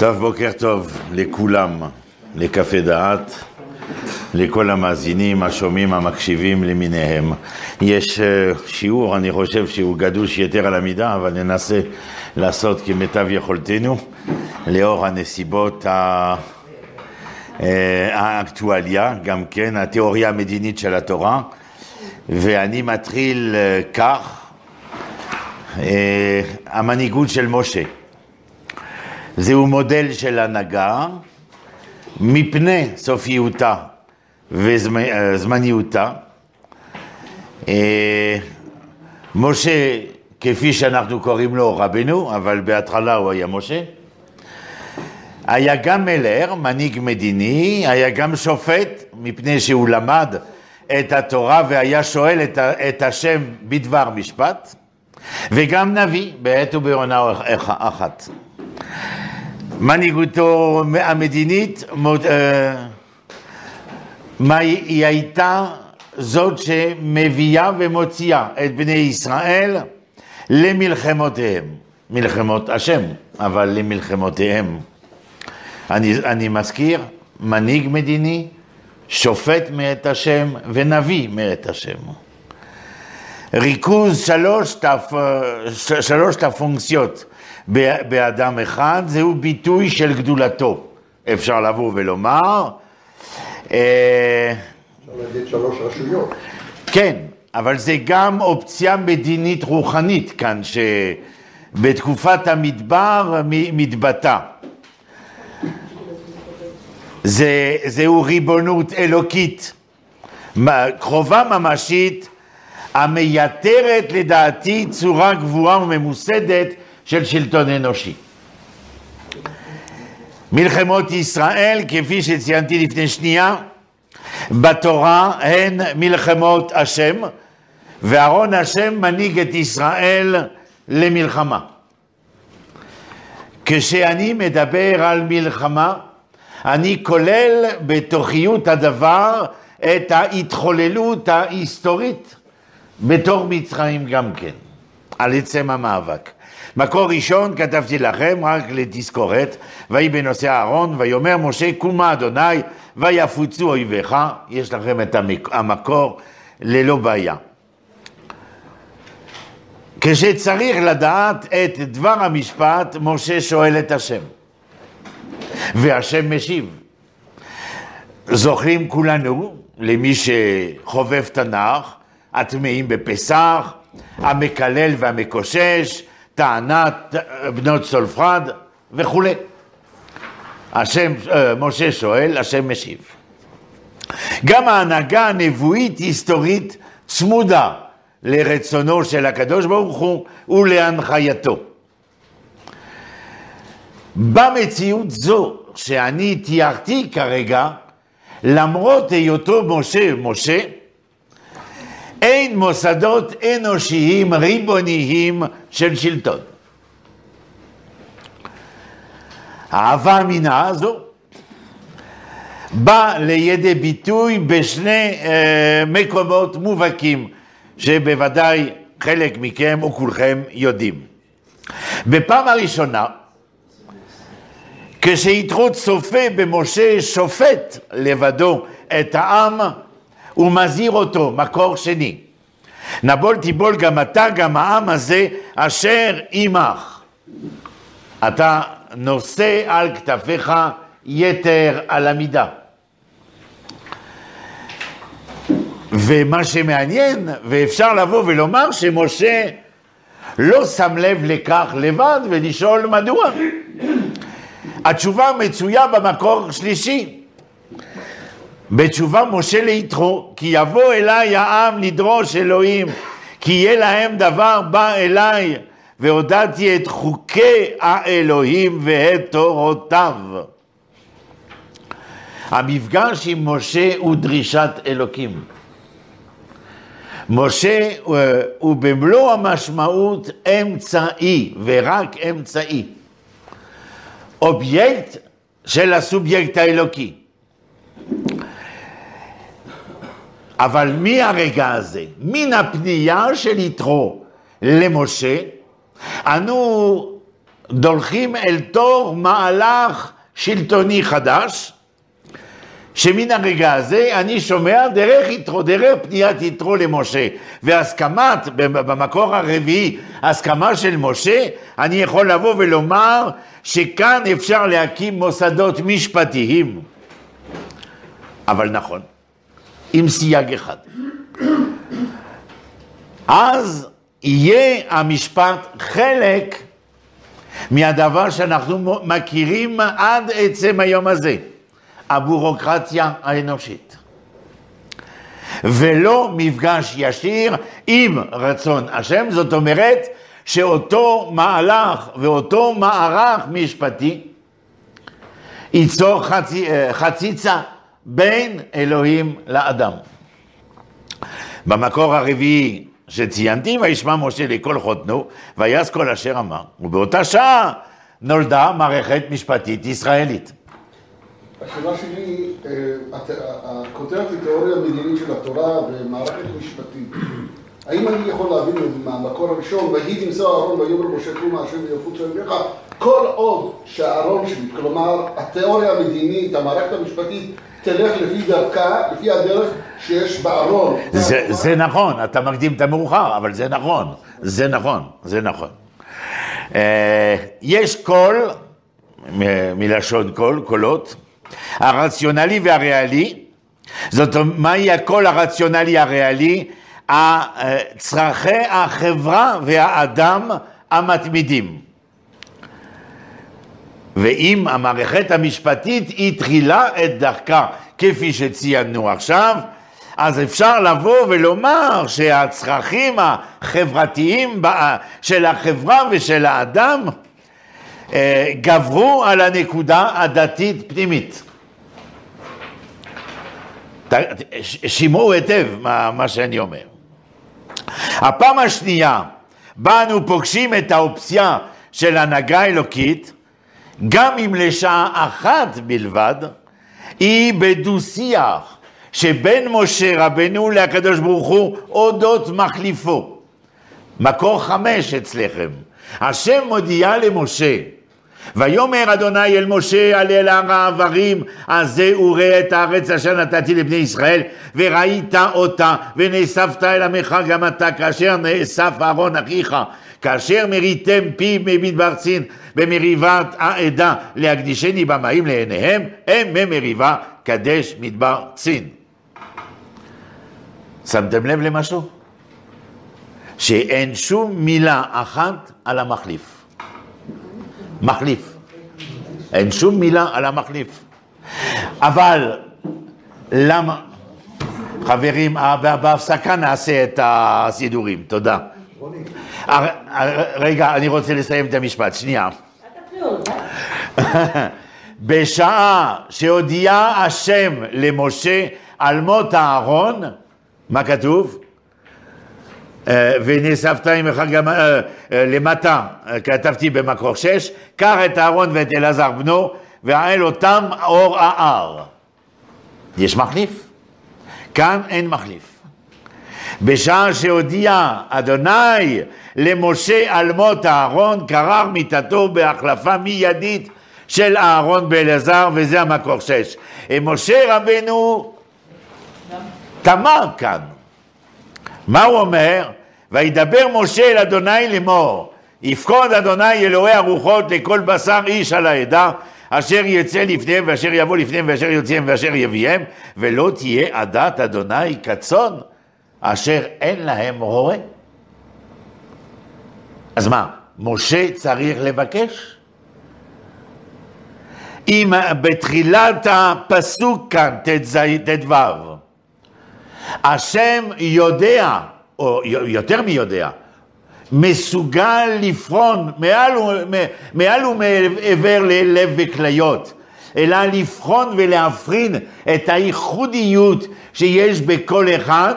טוב, בוקר טוב לכולם, לקפה דעת, לכל המאזינים, השומעים, המקשיבים למיניהם. יש אה, שיעור, אני חושב שהוא גדוש יתר על המידה, אבל ננסה לעשות כמיטב יכולתנו, לאור הנסיבות ה... אה, האקטואליה, גם כן, התיאוריה המדינית של התורה, ואני מתחיל אה, כך, המנהיגות של משה. זהו מודל של הנהגה מפני סופיותה וזמניותה. אה, משה, כפי שאנחנו קוראים לו רבנו, אבל בהתחלה הוא היה משה, היה גם מלך, מנהיג מדיני, היה גם שופט, מפני שהוא למד את התורה והיה שואל את, את השם בדבר משפט, וגם נביא בעת ובעונה אחת. מנהיגותו המדינית, אה, מה היא הייתה זאת שמביאה ומוציאה את בני ישראל למלחמותיהם, מלחמות השם, אבל למלחמותיהם. אני, אני מזכיר, מנהיג מדיני, שופט מאת השם ונביא מאת השם. ריכוז שלושת, הפונקציות באדם אחד, זהו ביטוי של גדולתו. אפשר לבוא ולומר. אה, אפשר להגיד שלוש רשויות. כן, אבל זה גם אופציה מדינית רוחנית כאן, שבתקופת המדבר מתבטא. זה, זהו ריבונות אלוקית, קרובה ממשית, המייתרת לדעתי צורה גבוהה וממוסדת של שלטון אנושי. מלחמות ישראל, כפי שציינתי לפני שנייה, בתורה הן מלחמות השם, ואהרון השם מנהיג את ישראל למלחמה. כשאני מדבר על מלחמה, אני כולל בתוכיות הדבר את ההתחוללות ההיסטורית בתור מצרים גם כן, על עצם המאבק. מקור ראשון כתבתי לכם רק לתזכורת, ויהי בנושא אהרון, ויאמר משה קומה אדוני, ויפוצו אויביך, יש לכם את המקור ללא בעיה. כשצריך לדעת את דבר המשפט, משה שואל את השם, והשם משיב. זוכרים כולנו, למי שחובב תנ"ך, הטמאים בפסח, המקלל והמקושש, טענת בנות צולפרד וכולי. השם, אה, משה שואל, השם משיב. גם ההנהגה הנבואית היסטורית צמודה לרצונו של הקדוש ברוך הוא ולהנחייתו. במציאות זו שאני תיארתי כרגע, למרות היותו משה משה, אין מוסדות אנושיים ריבוניים של שלטון. האהבה המינה הזו בא לידי ביטוי בשני אה, מקומות מובהקים שבוודאי חלק מכם וכולכם יודעים. בפעם הראשונה, כשיתרו צופה במשה שופט לבדו את העם, הוא מזהיר אותו, מקור שני. נבול תיבול גם אתה, גם העם הזה, אשר עמך. אתה נושא על כתפיך יתר על המידה. ומה שמעניין, ואפשר לבוא ולומר שמשה לא שם לב לכך לבד ולשאול מדוע. התשובה מצויה במקור שלישי. בתשובה משה ליתרו, כי יבוא אליי העם לדרוש אלוהים, כי יהיה להם דבר בא אליי, והודעתי את חוקי האלוהים ואת תורותיו. המפגש עם משה הוא דרישת אלוקים. משה הוא במלוא המשמעות אמצעי, ורק אמצעי. אובייקט של הסובייקט האלוקי. אבל מהרגע הזה, מן הפנייה של יתרו למשה, אנו דולכים אל תור מהלך שלטוני חדש, שמן הרגע הזה אני שומע דרך יתרו, דרך פניית יתרו למשה, והסכמת, במקור הרביעי, הסכמה של משה, אני יכול לבוא ולומר שכאן אפשר להקים מוסדות משפטיים. אבל נכון, עם סייג אחד. אז יהיה המשפט חלק מהדבר שאנחנו מכירים עד עצם היום הזה, הביורוקרטיה האנושית. ולא מפגש ישיר עם רצון השם, זאת אומרת שאותו מהלך ואותו מערך משפטי ייצור חצי, חציצה בין אלוהים לאדם. במקור הרביעי שציינתי, וישמע משה לכל חותנו, ויעש כל אשר אמר. ובאותה שעה נולדה מערכת משפטית ישראלית. השאלה שלי, אה, הכותרת היא תיאוריה מדינית של התורה ומערכת משפטית. האם אני יכול להבין מהמקור הראשון, ויהי תמצא אהרון ויאמר משה כלום השם ויפוץ אליך, כל עוד שהארון שלי, כלומר התיאוריה המדינית, המערכת המשפטית, תלך לפי דרכה, לפי הדרך שיש בארון. זה, זה נכון, אתה מקדים את המאוחר, אבל זה נכון, זה נכון, זה נכון. אה, יש קול, מלשון קול, קולות, הרציונלי והריאלי, זאת אומרת, מהי הקול הרציונלי הריאלי? צרכי החברה והאדם המתמידים. ואם המערכת המשפטית התחילה את דרכה כפי שציינו עכשיו, אז אפשר לבוא ולומר שהצרכים החברתיים של החברה ושל האדם אה, גברו על הנקודה הדתית פנימית. שמעו היטב מה, מה שאני אומר. הפעם השנייה בה אנו פוגשים את האופציה של הנהגה אלוקית, גם אם לשעה אחת בלבד, היא בדו-שיח שבין משה רבנו לקדוש ברוך הוא אודות מחליפו. מקור חמש אצלכם. השם מודיע למשה ויאמר אדוני אל משה על אל הר העברים הזה וראה את הארץ אשר נתתי לבני ישראל וראית אותה ונאספת אל עמך גם אתה כאשר נאסף אהרון אחיך כאשר מריתם פיו ממדבר צין במריבת העדה להקדישני במים לעיניהם הם ממריבה קדש מדבר צין שמתם לב למשהו? שאין שום מילה אחת על המחליף מחליף. אין שום מילה על המחליף. אבל למה? חברים, בהפסקה נעשה את הסידורים, תודה. רגע, אני רוצה לסיים את המשפט, שנייה. בשעה שהודיע השם למשה על מות אהרון, מה כתוב? אה, ונאספת עמך גם אה, אה, למטה, כתבתי במקור שש, קח את אהרון ואת אלעזר בנו, ועל אותם אור ההר. יש מחליף? כאן אין מחליף. בשעה שהודיע אדוני למשה על מות אהרון, קרר מיתתו בהחלפה מיידית של אהרון באלעזר, וזה המקור שש. משה רבנו תמר כאן. מה הוא אומר? וידבר משה אל אדוני לאמור, יפקוד אדוני אלוהי הרוחות לכל בשר איש על העדה, אשר יצא לפניהם ואשר יבוא לפניהם ואשר יוציאם ואשר יביאם, ולא תהיה עדת אדוני כצאן, אשר אין להם רועה. אז מה, משה צריך לבקש? אם בתחילת הפסוק כאן, ט"ו, השם יודע, או יותר מי יודע, מסוגל לפרון מעל, ומעבר ללב וכליות, אלא לבחון ולהפרין את הייחודיות שיש בכל אחד,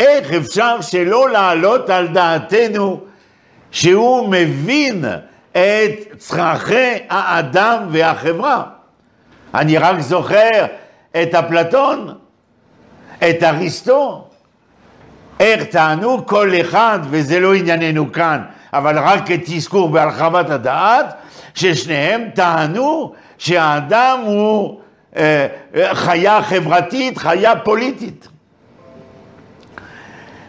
איך אפשר שלא להעלות על דעתנו שהוא מבין את צרכי האדם והחברה. אני רק זוכר את אפלטון, את אריסטו, איך טענו כל אחד, וזה לא ענייננו כאן, אבל רק כתזכור בהרחבת הדעת, ששניהם טענו שהאדם הוא אה, חיה חברתית, חיה פוליטית.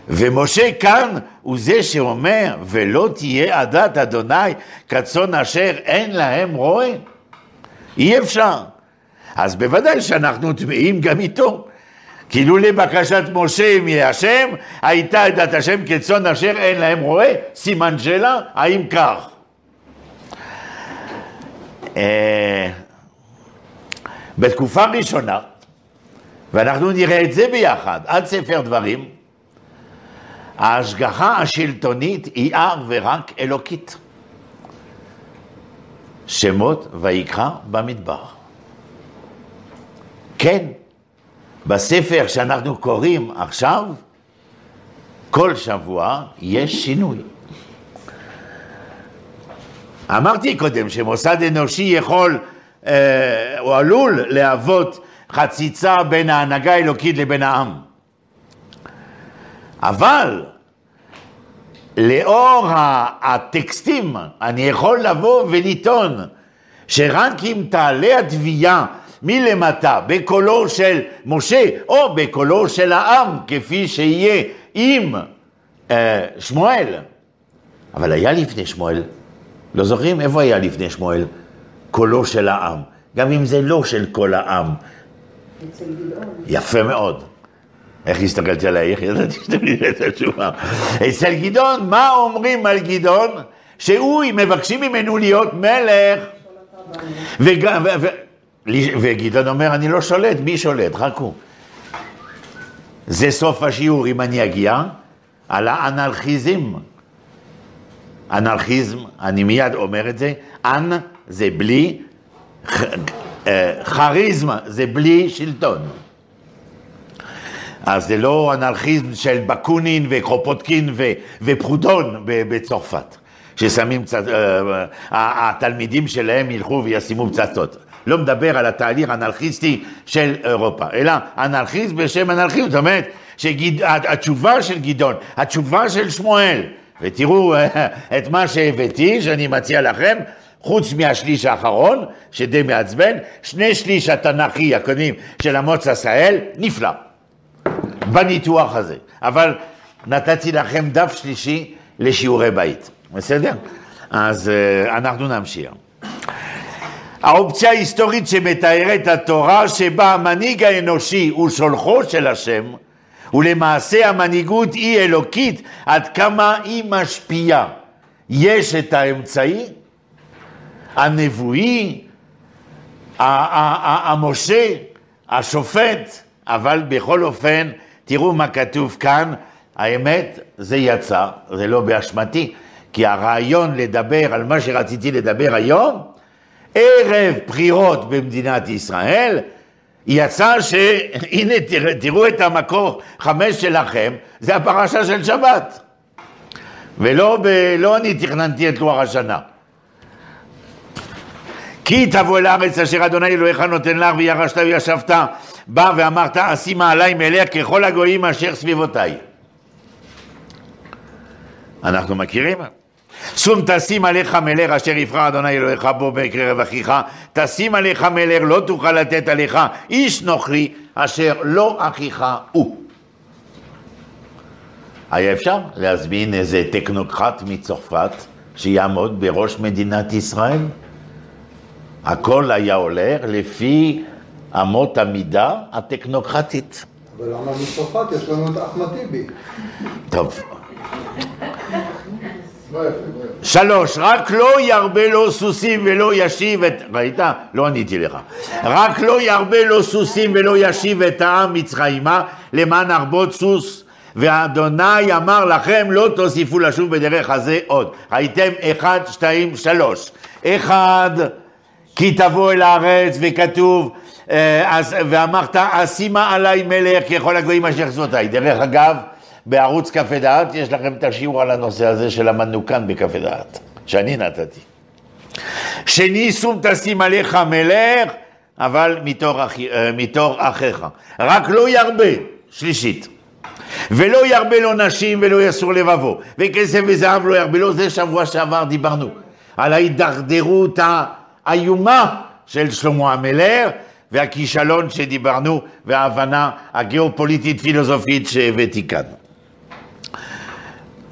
ומשה כאן הוא זה שאומר, ולא תהיה עדת אדוני כצאן אשר אין להם רועה. אי אפשר. אז בוודאי שאנחנו טמאים גם איתו. כאילו לבקשת משה מהשם, הייתה עדת השם כצאן אשר אין להם רועה, סימן שאלה, האם כך? אה, בתקופה ראשונה, ואנחנו נראה את זה ביחד, עד ספר דברים, ההשגחה השלטונית היא אך ורק אלוקית. שמות ויקרא במדבר. כן, בספר שאנחנו קוראים עכשיו, כל שבוע יש שינוי. אמרתי קודם שמוסד אנושי יכול, אה, עלול להוות חציצה בין ההנהגה האלוקית לבין העם. אבל לאור הטקסטים אני יכול לבוא ולטעון שרק אם תעלה התביעה מלמטה בקולו של משה או בקולו של העם כפי שיהיה עם אה, שמואל אבל היה לפני שמואל, לא זוכרים? איפה היה לפני שמואל? קולו של העם, גם אם זה לא של כל העם. יפה מאוד. איך הסתכלתי עלייך? ידעתי שתגידי את התשובה. אצל גדעון, מה אומרים על גדעון? שהוא, מבקשים ממנו להיות מלך. וג- ו- ו- וגדעון אומר, אני לא שולט, מי שולט? חכו. זה סוף השיעור, אם אני אגיע, על האנרכיזם. אנרכיזם, אני מיד אומר את זה, אנ זה בלי, ח- אה, כריזמה זה בלי שלטון. אז זה לא אנרכיזם של בקונין וקרופוטקין ו- ופרודון בצרפת, ששמים קצת, אה, ה- התלמידים שלהם ילכו וישימו פצצות. לא מדבר על התהליך האנרכיסטי של אירופה, אלא אנרכיסט בשם אנרכיסט, זאת אומרת שהתשובה של גדעון, התשובה של שמואל, ותראו אה, את מה שהבאתי, שאני מציע לכם, חוץ מהשליש האחרון, שדי מעצבן, שני שליש התנ"כי הקודמים של אמוץ עשהאל, נפלא. בניתוח הזה, אבל נתתי לכם דף שלישי לשיעורי בית, בסדר? אז uh, אנחנו נמשיך. האופציה ההיסטורית שמתארת התורה שבה המנהיג האנושי הוא שולחו של השם ולמעשה המנהיגות היא אלוקית עד כמה היא משפיעה. יש את האמצעי הנבואי, המשה, השופט, אבל בכל אופן, תראו מה כתוב כאן, האמת, זה יצא, זה לא באשמתי, כי הרעיון לדבר על מה שרציתי לדבר היום, ערב בחירות במדינת ישראל, יצא שהנה תראו, תראו את המקור חמש שלכם, זה הפרשה של שבת. ולא ב, לא אני תכננתי את לוח השנה. כי תבוא אל הארץ אשר אדוני אלוהיך נותן לך וירשת וישבת בה ואמרת אשימה עלי מלך ככל הגויים אשר סביבותיי. אנחנו מכירים? שום תשים עליך מלך אשר יבחר אדוני אלוהיך בו בקרב אחיך, תשים עליך מלך לא תוכל לתת עליך איש נוכרי אשר לא אחיך הוא. היה אפשר להזמין איזה טכנוקרט מצרפת שיעמוד בראש מדינת ישראל? הכל היה הולך לפי אמות המידה הטכנוקרטית. אבל למה מצרפת? יש לנו את אחמד טיבי. טוב, שלוש, רק לא ירבה לו סוסים ולא ישיב את... ראית? לא עניתי לך. רק לא ירבה לו סוסים ולא ישיב את העם מצרימה למען הרבות סוס. ואדוני אמר לכם לא תוסיפו לשוב בדרך הזה עוד. ראיתם? אחד, שתיים, שלוש. אחד, כי תבוא אל הארץ וכתוב אה, אז, ואמרת אשימה עליי מלך ככל הגויים אשר שפתותיי. דרך אגב, בערוץ קפה דעת יש לכם את השיעור על הנושא הזה שלמדנו כאן בקפה דעת, שאני נתתי. שני שום תשים עליך מלך, אבל מתור, אחי, אה, מתור אחיך. רק לא ירבה, שלישית. ולא ירבה לו נשים ולא יסור לבבו, וכסף וזהב לא ירבה לו, זה שבוע שעבר דיברנו, על ההידרדרות האיומה של שלמה המלך, והכישלון שדיברנו, וההבנה הגיאופוליטית פילוסופית שהבאתי כאן.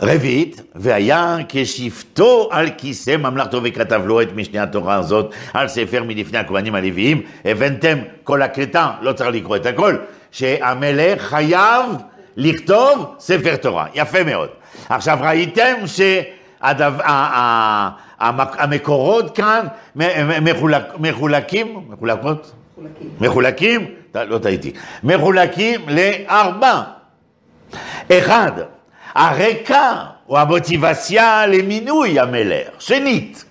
רביעית, והיה כשבטו על כיסא ממלכתו וכתב לו את משנה התורה הזאת על ספר מלפני הכהנים הלוויים, הבנתם כל הקטע, לא צריך לקרוא את הכל, שהמלך חייב לכתוב ספר תורה, יפה מאוד. עכשיו ראיתם שהמקורות כאן מחולק, מחולקים, מחולקות? מחולקים. מחולקים, לא טעיתי, מחולקים לארבע. אחד, הרקע או המוטיבציה למינוי המלך. שנית,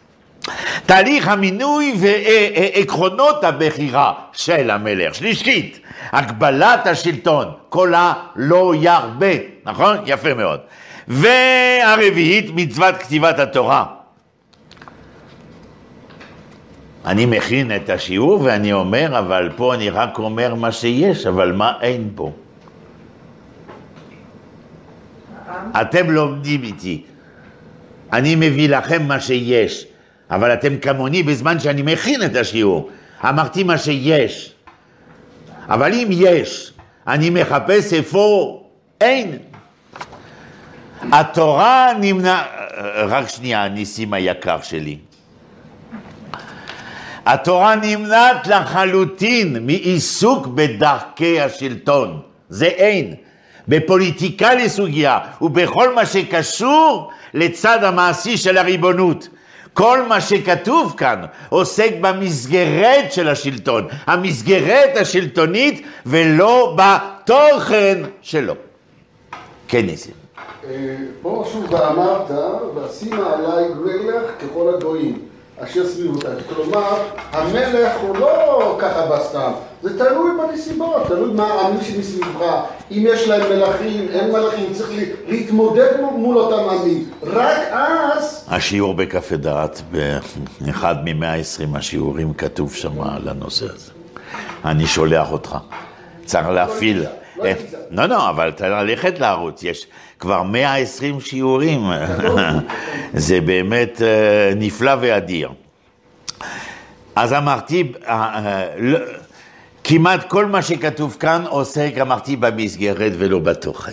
תהליך המינוי ועקרונות הבחירה של המלך. שלישית, הגבלת השלטון, קולה לא ירבה, נכון? יפה מאוד. והרביעית, מצוות כתיבת התורה. אני מכין את השיעור ואני אומר, אבל פה אני רק אומר מה שיש, אבל מה אין פה. אתם לומדים איתי. אני מביא לכם מה שיש, אבל אתם כמוני בזמן שאני מכין את השיעור. אמרתי מה שיש. אבל אם יש, אני מחפש איפה אין. התורה נמנע... רק שנייה, ניסים היקר שלי. התורה נמנעת לחלוטין מעיסוק בדרכי השלטון. זה אין. בפוליטיקה לסוגיה ובכל מה שקשור לצד המעשי של הריבונות. כל מה שכתוב כאן עוסק במסגרת של השלטון, המסגרת השלטונית ולא בתוכן שלו. כן ניסים. אה, פה שוב ואמרת, ואשימה עליי מלך ככל הגויים, אשר סביבותי. כלומר, המלך הוא לא ככה בסתם, זה תלוי בנסיבות, תלוי מה העמים שמסביבך, אם יש להם מלכים, אין מלכים, צריך להתמודד מול אותם עמים. רק אז... השיעור בקפה דעת, באחד ממאה עשרים השיעורים כתוב שם על הנושא הזה. אני שולח אותך. צריך להפעיל. לא אה, נמצא. לא, לא, אבל ללכת לערוץ, יש כבר 120 שיעורים. זה באמת אה, נפלא ואדיר. אז אמרתי, אה, אה, לא- כמעט כל מה שכתוב כאן עוסק, אמרתי, במסגרת ולא בתוכן.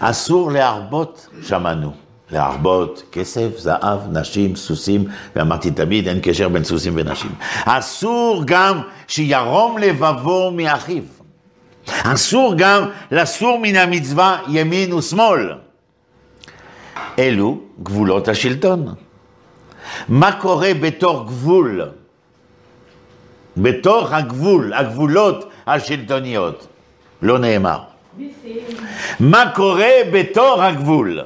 אסור להרבות, שמענו, להרבות כסף, זהב, נשים, סוסים, ואמרתי תמיד, אין קשר בין סוסים ונשים. אסור גם שירום לבבו מאחיו. אסור גם לסור מן המצווה ימין ושמאל. אלו גבולות השלטון. מה קורה בתוך גבול? בתוך הגבול, הגבולות השלטוניות. לא נאמר. מה קורה בתוך הגבול?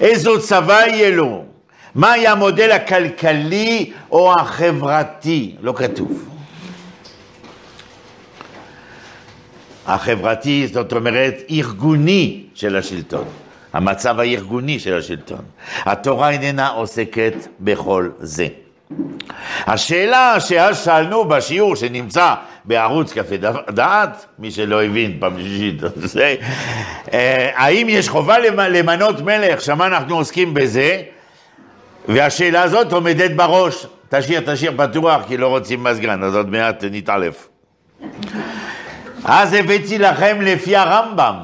איזו צבא יהיה לו? מה יהיה המודל הכלכלי או החברתי? לא כתוב. החברתי, זאת אומרת, ארגוני של השלטון. המצב הארגוני של השלטון. התורה איננה עוסקת בכל זה. השאלה שאז שאלנו בשיעור שנמצא בערוץ קפה דעת, מי שלא הבין פעם שלישית, זה, אה, האם יש חובה למ- למנות מלך, שמה אנחנו עוסקים בזה, והשאלה הזאת עומדת בראש. תשאיר, תשאיר פתוח, כי לא רוצים מזגן, אז עוד מעט נתעלף. אז הבאתי לכם לפי הרמב"ם.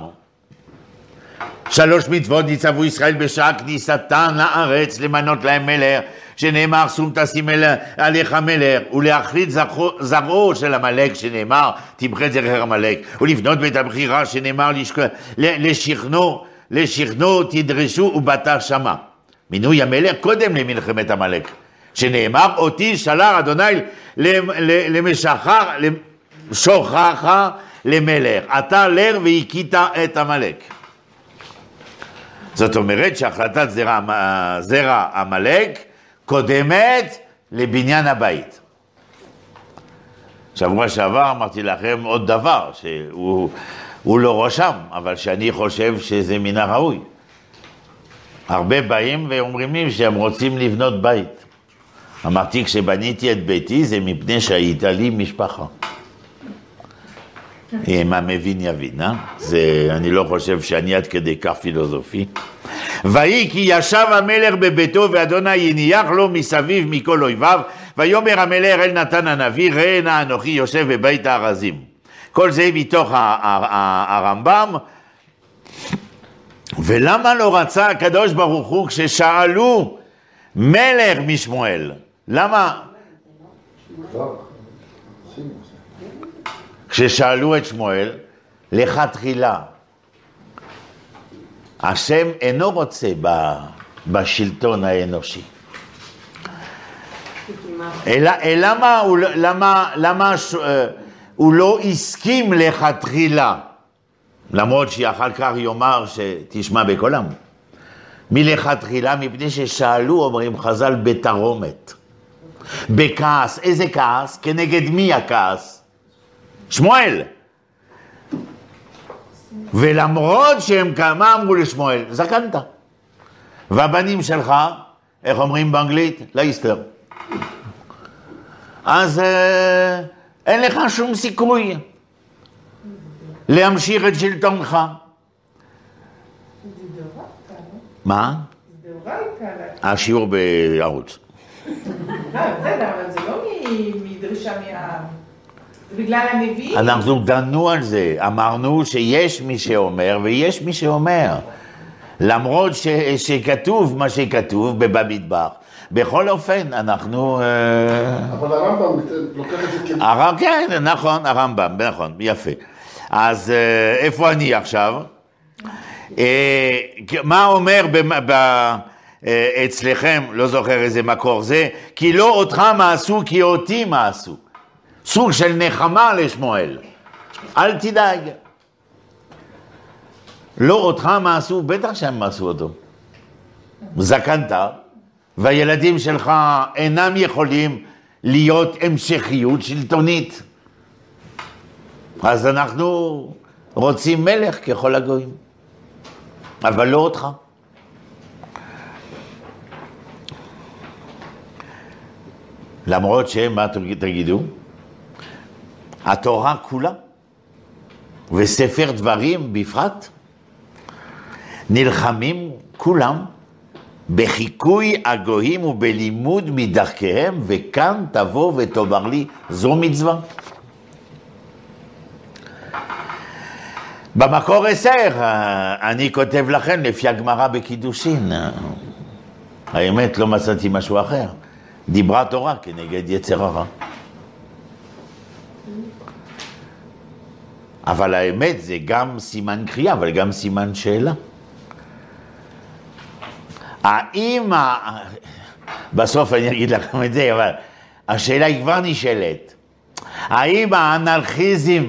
שלוש מצוות ניצבו ישראל בשעה כניסתן לארץ למנות להם מלך, שנאמר שום תשים אל- עליך מלך, ולהחליט זרעו- של עמלק, שנאמר תמחה את זכר עמלק, ולבנות בית הבחירה, שנאמר לשכ- לשכנו, לשכנו תדרשו ובטח שמה. מינוי המלך קודם למלחמת עמלק, שנאמר אותי שלח אדוני למשחר, שוכחה למלך, אתה לר והכית את עמלק. זאת אומרת שהחלטת זרע, זרע עמלק קודמת לבניין הבית. שבוע שעבר אמרתי לכם עוד דבר, שהוא הוא לא רשם, אבל שאני חושב שזה מן הראוי. הרבה באים ואומרים לי שהם רוצים לבנות בית. אמרתי, כשבניתי את ביתי זה מפני שהייתה לי משפחה. אם המבין יבין, אה? זה, אני לא חושב שאני עד כדי כך פילוסופי. ויהי כי ישב המלך בביתו ואדוני הניח לו מסביב מכל אויביו ויאמר המלך אל נתן הנביא ראה נא אנוכי יושב בבית הארזים. כל זה מתוך הרמב"ם ולמה לא רצה הקדוש ברוך הוא כששאלו מלך משמואל? למה? כששאלו את שמואל, לכתחילה, השם אינו רוצה בשלטון האנושי. אלא, למה, לא- למה, למה ש- אה, הוא לא הסכים לכתחילה, למרות שאחר כך יאמר שתשמע בקולם. מלכתחילה, מפני ששאלו, אומרים חז"ל, בתרעומת. בכעס. איזה כעס? כנגד מי הכעס? שמואל. ולמרות שהם, מה אמרו לשמואל? זקנת. והבנים שלך, איך אומרים באנגלית? להיסטר. אז אה, אין לך שום סיכוי להמשיך את שלטונך. לא? מה? השיעור בערוץ. לא, בסדר, אבל זה לא מדרישה מהעם. בגלל הנביאים. אנחנו דנו על זה, אמרנו שיש מי שאומר ויש מי שאומר. למרות ש, שכתוב מה שכתוב במדבר. בכל אופן, אנחנו... אה, אבל הרמב"ם לוקח את זה כ... כן, נכון, הרמב"ם, נכון, יפה. אז אה, איפה אני עכשיו? אה, מה אומר אצלכם, לא זוכר איזה מקור זה, כי לא אותך מעשו כי אותי מעשו. סוג של נחמה לשמואל. אל תדאג. לא אותך מעשו, בטח שהם מעשו אותו. זקנת, והילדים שלך אינם יכולים להיות המשכיות שלטונית. אז אנחנו רוצים מלך ככל הגויים, אבל לא אותך. למרות שמה תגידו? התורה כולה, וספר דברים בפרט, נלחמים כולם בחיקוי הגויים ובלימוד מדרכיהם, וכאן תבוא ותאמר לי, זו מצווה. במקור עשר, אני כותב לכם לפי הגמרא בקידושין. האמת, לא מצאתי משהו אחר. דיברה תורה כנגד יצר הרע. אבל האמת זה גם סימן קריאה, אבל גם סימן שאלה. האם, ה... בסוף אני אגיד לכם את זה, אבל השאלה היא כבר נשאלת. האם האנרכיזם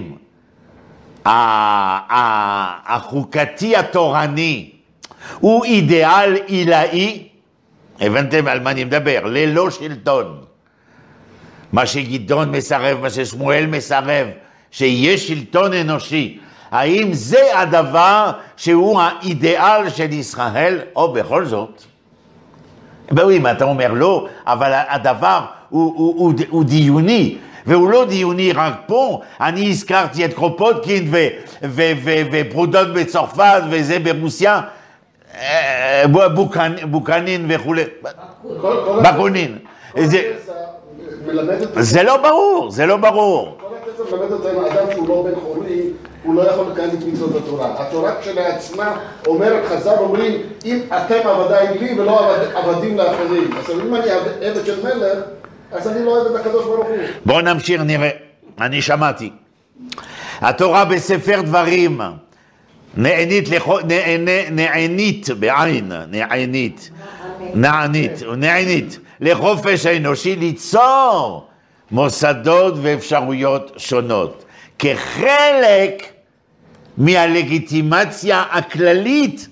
החוקתי התורני הוא אידיאל עילאי? הבנתם על מה אני מדבר? ללא שלטון. מה שגדעון מסרב, מה ששמואל מסרב, שיש שלטון אנושי. האם זה הדבר שהוא האידיאל של ישראל, או בכל זאת? אם אתה אומר לא, אבל הדבר הוא, הוא, הוא, הוא דיוני, והוא לא דיוני רק פה, אני הזכרתי את קרופוטקין ו, ו, ו, ופרודות בצרפת וזה ברוסיה, אה, בוקנ, בוקנין וכולי, בקונין. זה, התזה מלמד אותנו, זה לא ברור, זה לא ברור. כל התזה מלמד אותנו, אדם שהוא לא בן חורין, הוא לא יכול לקיים את מצוות התורה. התורה כשלעצמה אומרת, חז"ל אומרים, אם אתם עבדיי לי ולא עבד- עבדים לאחרים. אז אם אני עבד- של מלך, אז אני לא עבד לקדוש ברוך הוא. בואו נמשיך, נראה. אני שמעתי. התורה בספר דברים, נענית, נענית בעין, נענית, נענית, נענית, לחופש האנושי ליצור מוסדות ואפשרויות שונות, כחלק מהלגיטימציה הכללית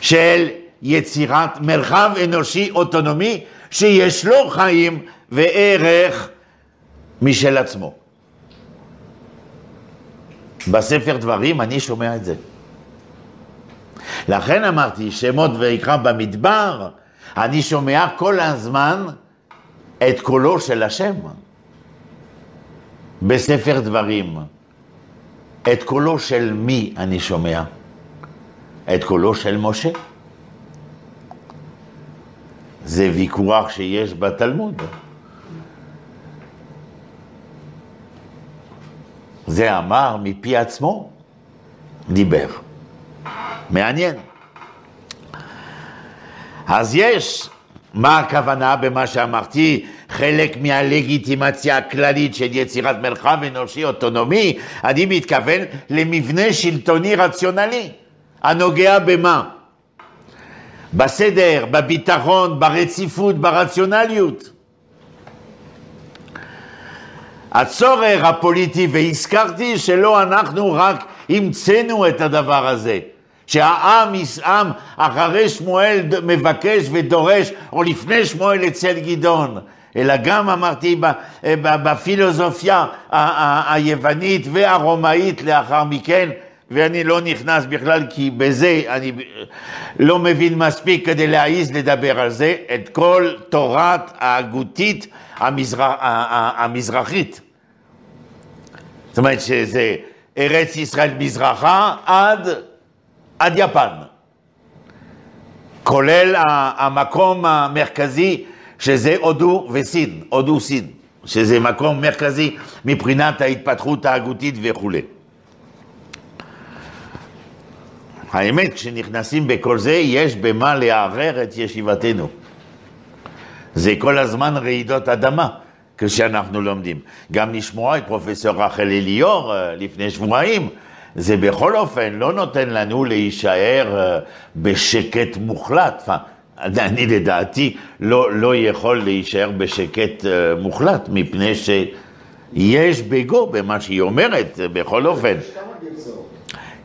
של יצירת מרחב אנושי אוטונומי שיש לו חיים וערך משל עצמו. בספר דברים אני שומע את זה. לכן אמרתי, שמות ויקרא במדבר, אני שומע כל הזמן את קולו של השם בספר דברים. את קולו של מי אני שומע? את קולו של משה. זה ויכוח שיש בתלמוד. זה אמר מפי עצמו, דיבר. מעניין. אז יש, מה הכוונה במה שאמרתי? חלק מהלגיטימציה הכללית של יצירת מרחב אנושי אוטונומי, אני מתכוון למבנה שלטוני רציונלי, הנוגע במה? בסדר, בביטחון, ברציפות, ברציונליות. הצורך הפוליטי, והזכרתי שלא אנחנו רק המצאנו את הדבר הזה, שהעם יסעם אחרי שמואל מבקש ודורש, או לפני שמואל אצל גדעון, אלא גם אמרתי בפילוסופיה היוונית והרומאית לאחר מכן, ואני לא נכנס בכלל כי בזה אני לא מבין מספיק כדי להעיז לדבר על זה, את כל תורת ההגותית המזרח, המזרחית. זאת אומרת שזה ארץ ישראל מזרחה עד, עד יפן, כולל המקום המרכזי שזה הודו וסין, הודו סין, שזה מקום מרכזי מבחינת ההתפתחות ההגותית וכולי. האמת, כשנכנסים בכל זה, יש במה לערער את ישיבתנו. זה כל הזמן רעידות אדמה כשאנחנו לומדים. גם לשמוע את פרופסור רחל אליאור אה, לפני שבועיים, זה בכל אופן לא נותן לנו להישאר אה, בשקט מוחלט. אני לדעתי לא, לא יכול להישאר בשקט אה, מוחלט, מפני שיש בגו במה שהיא אומרת, בכל אופן.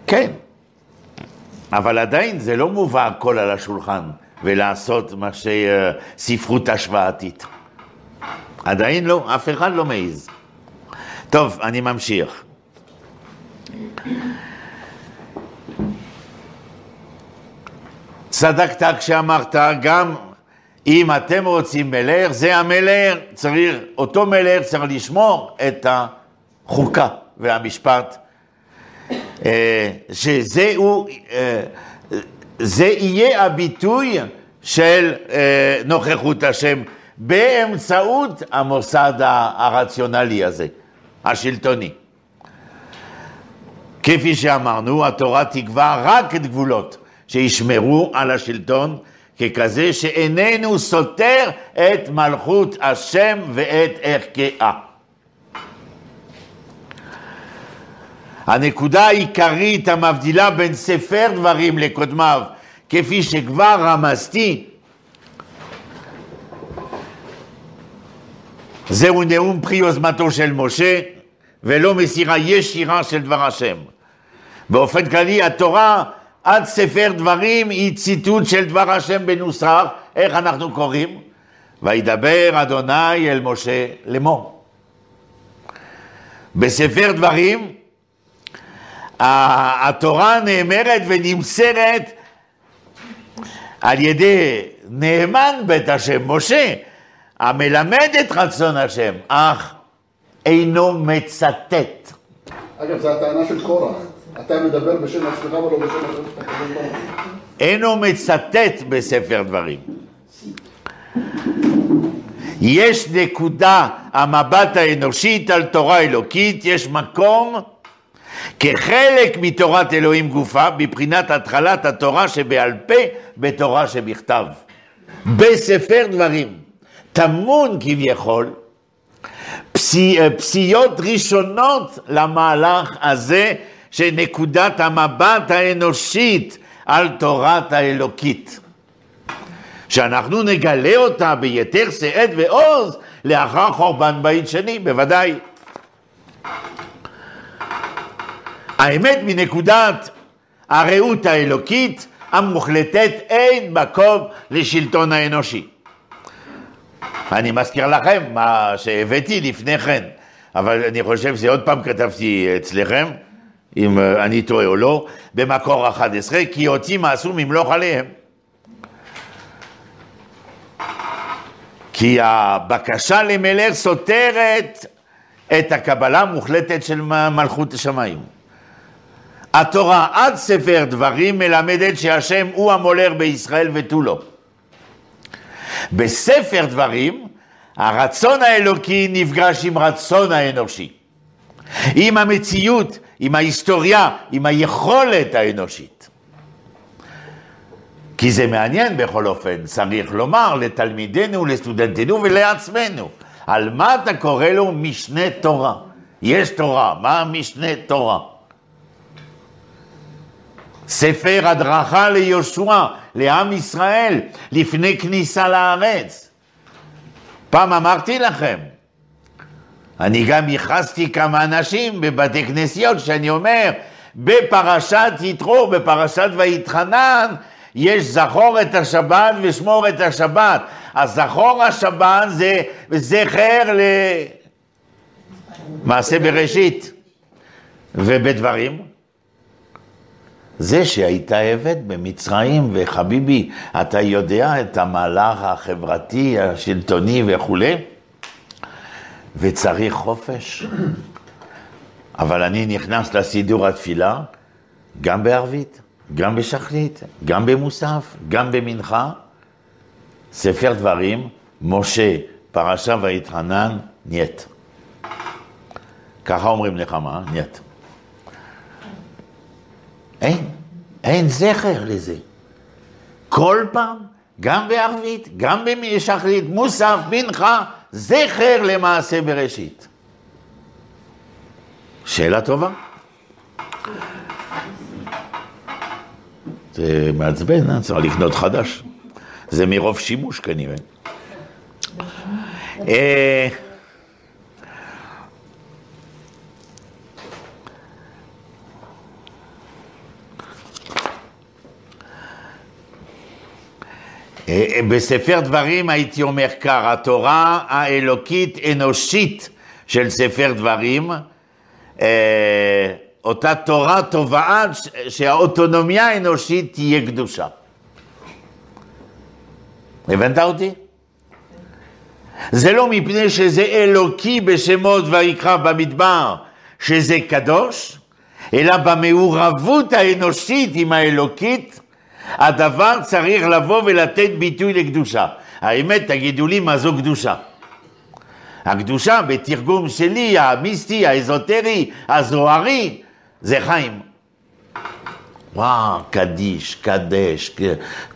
כן, אבל עדיין זה לא מובא הכל על השולחן ולעשות מה שספרות השוואתית. עדיין לא, אף אחד לא מעז. טוב, אני ממשיך. צדקת כשאמרת, גם אם אתם רוצים מלך, זה המלך, צריך, אותו מלך צריך לשמור את החוקה והמשפט אה, שזה הוא, אה, זה יהיה הביטוי של אה, נוכחות השם באמצעות המוסד הרציונלי הזה, השלטוני. כפי שאמרנו, התורה תקבע רק את גבולות שישמרו על השלטון ככזה שאיננו סותר את מלכות השם ואת ערכאה. הנקודה העיקרית המבדילה בין ספר דברים לקודמיו, כפי שכבר רמזתי, זהו נאום פרי יוזמתו של משה, ולא מסירה ישירה של דבר השם. באופן כללי, התורה עד ספר דברים היא ציטוט של דבר השם בנוסח, איך אנחנו קוראים? וידבר אדוני אל משה לאמור. בספר דברים התורה נאמרת ונמסרת על ידי נאמן בית השם, משה, המלמד את רצון השם, אך אינו מצטט. אגב, זו הטענה של קורח. אתה מדבר בשם עצמך ולא בשם הקדוש ברוך אינו מצטט בספר דברים. יש נקודה, המבט האנושית על תורה אלוקית, יש מקום כחלק מתורת אלוהים גופה, בבחינת התחלת התורה שבעל פה בתורה שבכתב. בספר דברים, טמון כביכול פסי, פסיות ראשונות למהלך הזה של נקודת המבט האנושית על תורת האלוקית. שאנחנו נגלה אותה ביתר שאת ועוז לאחר חורבן בית שני, בוודאי. האמת מנקודת הרעות האלוקית המוחלטת אין מקום לשלטון האנושי. אני מזכיר לכם מה שהבאתי לפני כן, אבל אני חושב שעוד פעם כתבתי אצלכם, אם אני טועה או לא, במקור 11, כי אותי מעשו ממלוך עליהם. כי הבקשה למלך סותרת את הקבלה המוחלטת של מלכות השמיים. התורה עד ספר דברים מלמדת שהשם הוא המולר בישראל ותו לא. בספר דברים, הרצון האלוקי נפגש עם רצון האנושי, עם המציאות, עם ההיסטוריה, עם היכולת האנושית. כי זה מעניין בכל אופן, צריך לומר לתלמידינו, לסטודנטינו ולעצמנו, על מה אתה קורא לו משנה תורה? יש תורה, מה משנה תורה? ספר הדרכה ליהושע, לעם ישראל, לפני כניסה לארץ. פעם אמרתי לכם, אני גם ייחסתי כמה אנשים בבתי כנסיות שאני אומר, בפרשת יתרו, בפרשת ויתחנן, יש זכור את השבת ושמור את השבת. הזכור השבת זה זכר למעשה בראשית. ובדברים, זה שהיית עבד במצרים, וחביבי, אתה יודע את המהלך החברתי, השלטוני וכולי, וצריך חופש. אבל אני נכנס לסידור התפילה, גם בערבית, גם בשחרית, גם במוסף, גם במנחה. ספר דברים, משה, פרשה ויתחנן, נייט. ככה אומרים לך מה? נייט. אין, אין זכר לזה. כל פעם, גם בערבית, גם בשחרית, מוסף, מנחה, זכר למעשה בראשית. שאלה טובה. זה מעצבן, אה? צריך לקנות חדש. זה מרוב שימוש כנראה. בספר דברים הייתי אומר כך, התורה האלוקית אנושית של ספר דברים, אה, אותה תורה תובעת שהאוטונומיה האנושית תהיה קדושה. הבנת אותי? זה לא מפני שזה אלוקי בשמות ויקרא במדבר, שזה קדוש, אלא במעורבות האנושית עם האלוקית, הדבר צריך לבוא ולתת ביטוי לקדושה. האמת, תגידו לי מה זו קדושה. הקדושה בתרגום שלי, המיסטי, האזוטרי, הזוהרי, זה חיים. וואו, קדיש, קדש,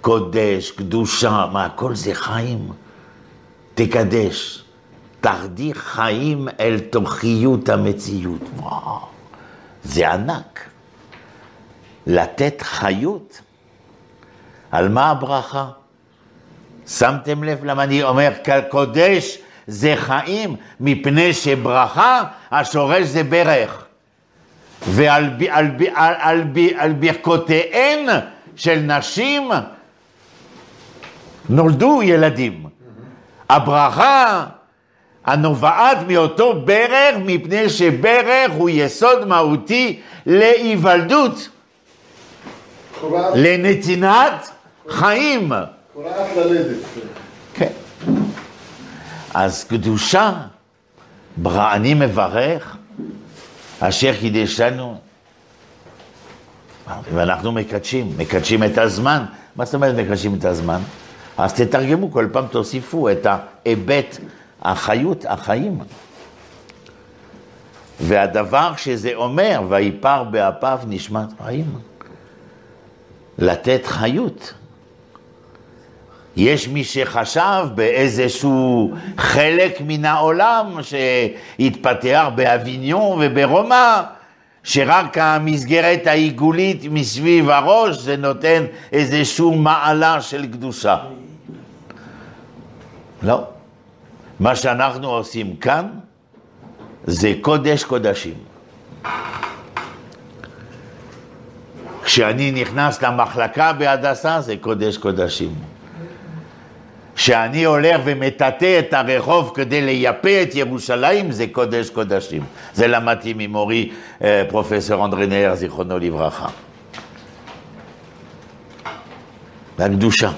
קודש, קדושה, מה, כל זה חיים. תקדש, תחדיר חיים אל תוכיות המציאות. וואו, זה ענק. לתת חיות. על מה הברכה? שמתם לב למה אני אומר קודש זה חיים, מפני שברכה, השורש זה ברך. ועל על, על, על, על ברכותיהן של נשים נולדו ילדים. הברכה הנובעת מאותו ברך, מפני שברך הוא יסוד מהותי להיוולדות, לנתינת חיים. קורעת ללדת. כן. אז קדושה, אני מברך, אשר קידשנו, ואנחנו מקדשים, מקדשים את הזמן. מה זאת אומרת מקדשים את הזמן? אז תתרגמו, כל פעם תוסיפו את ההיבט, החיות, החיים. והדבר שזה אומר, ויפר באפיו נשמת חיים. לתת חיות. יש מי שחשב באיזשהו חלק מן העולם שהתפתח באביניון וברומא, שרק המסגרת העיגולית מסביב הראש זה נותן איזשהו מעלה של קדושה. לא. מה שאנחנו עושים כאן זה קודש קודשים. כשאני נכנס למחלקה בהדסה זה קודש קודשים. שאני הולך ומטאטא את הרחוב כדי לייפה את ירושלים, זה קודש קודשים. זה למדתי ממורי אה, פרופסור אנדרי נאר, זיכרונו לברכה. והקדושה.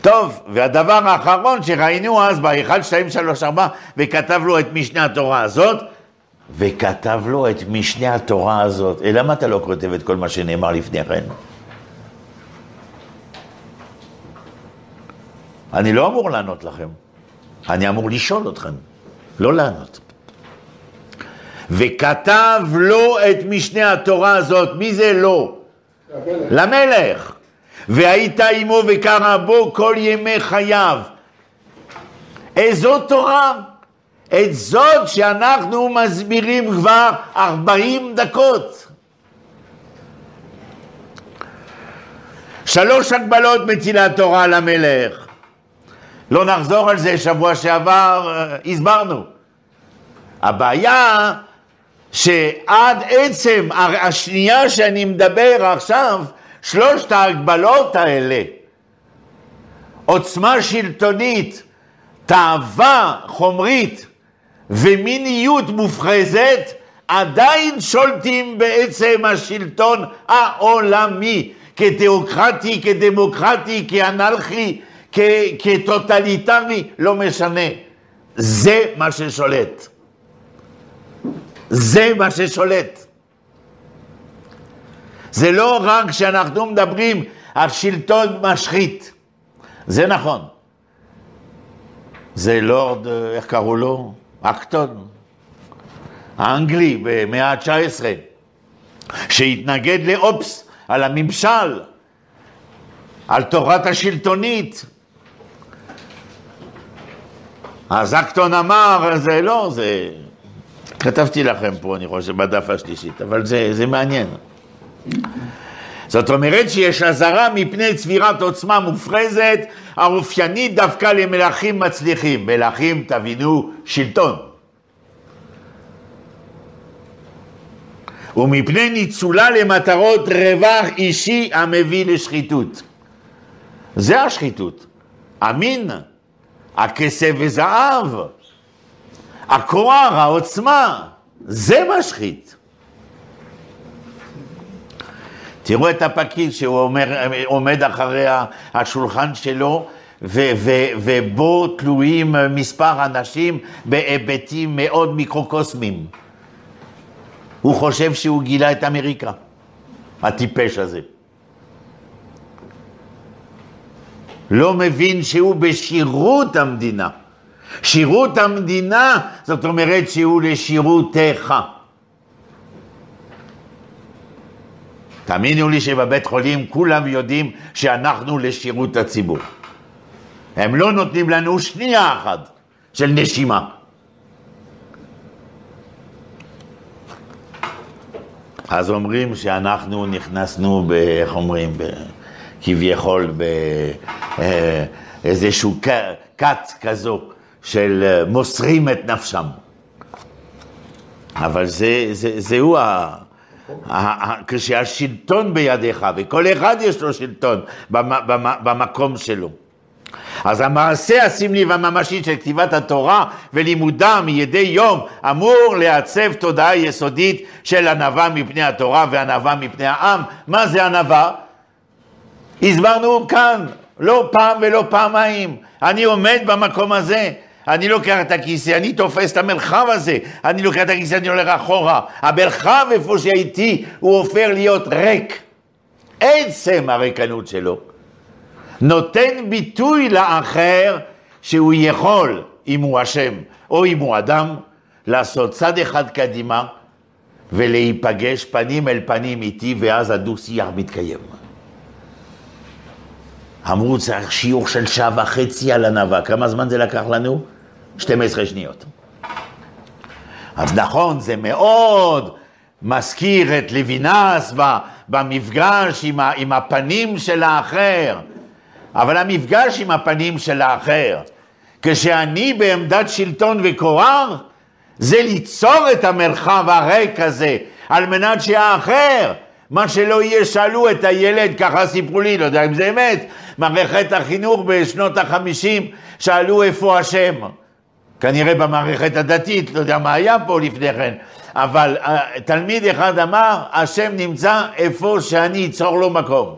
טוב, והדבר האחרון שראינו אז ב-1, 2, 3, 4, וכתב לו את משנה התורה הזאת, וכתב לו את משנה התורה הזאת. אה, למה אתה לא כותב את כל מה שנאמר לפני כן? אני לא אמור לענות לכם, אני אמור לשאול אתכם, לא לענות. וכתב לו את משנה התורה הזאת, מי זה לו? למלך. והיית עמו וקרא בו כל ימי חייו. איזו תורה? את זאת שאנחנו מסבירים כבר 40 דקות. שלוש הגבלות מצילה תורה למלך. לא נחזור על זה, שבוע שעבר אה, הסברנו. הבעיה שעד עצם השנייה שאני מדבר עכשיו, שלושת ההגבלות האלה, עוצמה שלטונית, תאווה חומרית ומיניות מופרזת, עדיין שולטים בעצם השלטון העולמי, כתיאוקרטי, כדמוקרטי, כאנרכי, כטוטליטרי, לא משנה. זה מה ששולט. זה מה ששולט. זה לא רק שאנחנו מדברים על שלטון משחית, זה נכון. זה לורד, איך קראו לו? אקטון, האנגלי במאה ה-19, שהתנגד לאופס על הממשל, על תורת השלטונית. אז אקטון אמר, זה לא, זה... כתבתי לכם פה, אני חושב, בדף השלישית, אבל זה, זה מעניין. זאת אומרת שיש אזהרה מפני צבירת עוצמה מופרזת האופיינית דווקא למלכים מצליחים. מלכים, תבינו, שלטון. ומפני ניצולה למטרות רווח אישי המביא לשחיתות. זה השחיתות. המין, הכסף וזהב, הכוח, העוצמה, זה משחית. תראו את הפקיד שהוא אומר, עומד אחרי השולחן שלו ו- ו- ובו תלויים מספר אנשים בהיבטים מאוד מיקרוקוסמיים. הוא חושב שהוא גילה את אמריקה, הטיפש הזה. לא מבין שהוא בשירות המדינה. שירות המדינה, זאת אומרת שהוא לשירותך. תאמינו לי שבבית חולים כולם יודעים שאנחנו לשירות הציבור. הם לא נותנים לנו שנייה אחת של נשימה. אז אומרים שאנחנו נכנסנו, איך אומרים, כביכול באיזשהו אה, כת כזו של אה, מוסרים את נפשם. אבל זה, זה, זהו ה... כשהשלטון בידיך, וכל אחד יש לו שלטון במקום שלו. אז המעשה הסמלי והממשי של כתיבת התורה ולימודה מידי יום אמור לעצב תודעה יסודית של ענווה מפני התורה וענווה מפני העם. מה זה ענווה? הסברנו כאן לא פעם ולא פעמיים. אני עומד במקום הזה, אני לוקח את הכיסא, אני תופס את המרחב הזה, אני לוקח את הכיסא, אני הולך אחורה. המרחב איפה שהייתי, הוא הופך להיות ריק. עצם הריקנות שלו נותן ביטוי לאחר שהוא יכול, אם הוא אשם או אם הוא אדם, לעשות צד אחד קדימה ולהיפגש פנים אל פנים איתי, ואז הדו-שיח מתקיים. אמרו צריך שיעור של שעה וחצי על ענווה, כמה זמן זה לקח לנו? 12 שניות. אז נכון, זה מאוד מזכיר את לוינס במפגש עם, עם הפנים של האחר, אבל המפגש עם הפנים של האחר, כשאני בעמדת שלטון וכוח, זה ליצור את המרחב הריק הזה, על מנת שהאחר, מה שלא יהיה, שאלו את הילד, ככה סיפרו לי, לא יודע אם זה אמת, מערכת החינוך בשנות החמישים, שאלו איפה השם. כנראה במערכת הדתית, לא יודע מה היה פה לפני כן, אבל uh, תלמיד אחד אמר, השם נמצא איפה שאני אצור לו מקום.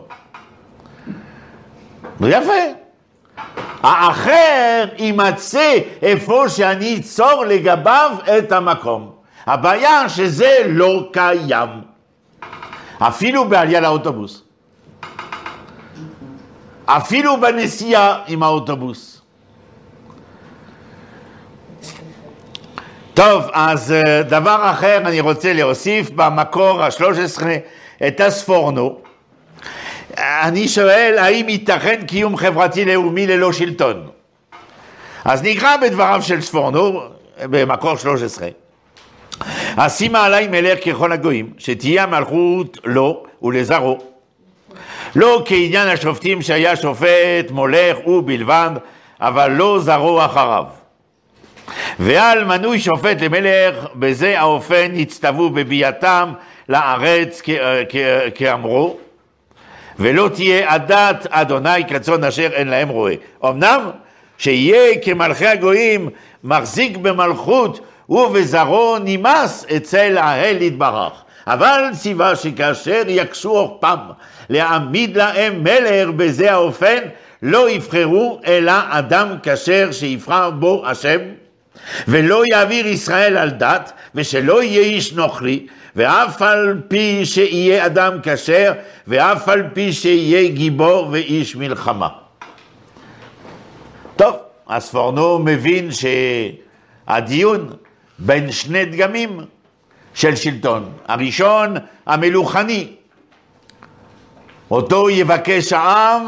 יפה. האחר יימצא איפה שאני אצור לגביו את המקום. הבעיה שזה לא קיים. אפילו בעלייה לאוטובוס. אפילו בנסיעה עם האוטובוס. טוב, אז אה, דבר אחר אני רוצה להוסיף במקור ה-13 את הספורנו. אני שואל, האם ייתכן קיום חברתי לאומי ללא שלטון? אז נקרא בדבריו של ספורנו, במקור 13. אשימה עלי מלך ככל הגויים, שתהיה המלכות לו ולזרעו. לא כעניין השופטים שהיה שופט מולך הוא בלבד, אבל לא זרעו אחריו. ועל מנוי שופט למלך, בזה האופן הצטוו בביאתם לארץ כאמרו, ולא תהיה עדת אדוני כרצון אשר אין להם רואה. אמנם שיהיה כמלכי הגויים מחזיק במלכות ובזרעו נמאס אצל האל יתברך. אבל ציווה שכאשר יקשו עורפם להעמיד להם מלך בזה האופן, לא יבחרו אלא אדם כשר שיבחר בו השם, ולא יעביר ישראל על דת, ושלא יהיה איש נוכרי, ואף על פי שיהיה אדם כשר, ואף על פי שיהיה גיבור ואיש מלחמה. טוב, הספורנו מבין שהדיון בין שני דגמים של שלטון. הראשון, המלוכני. אותו יבקש העם,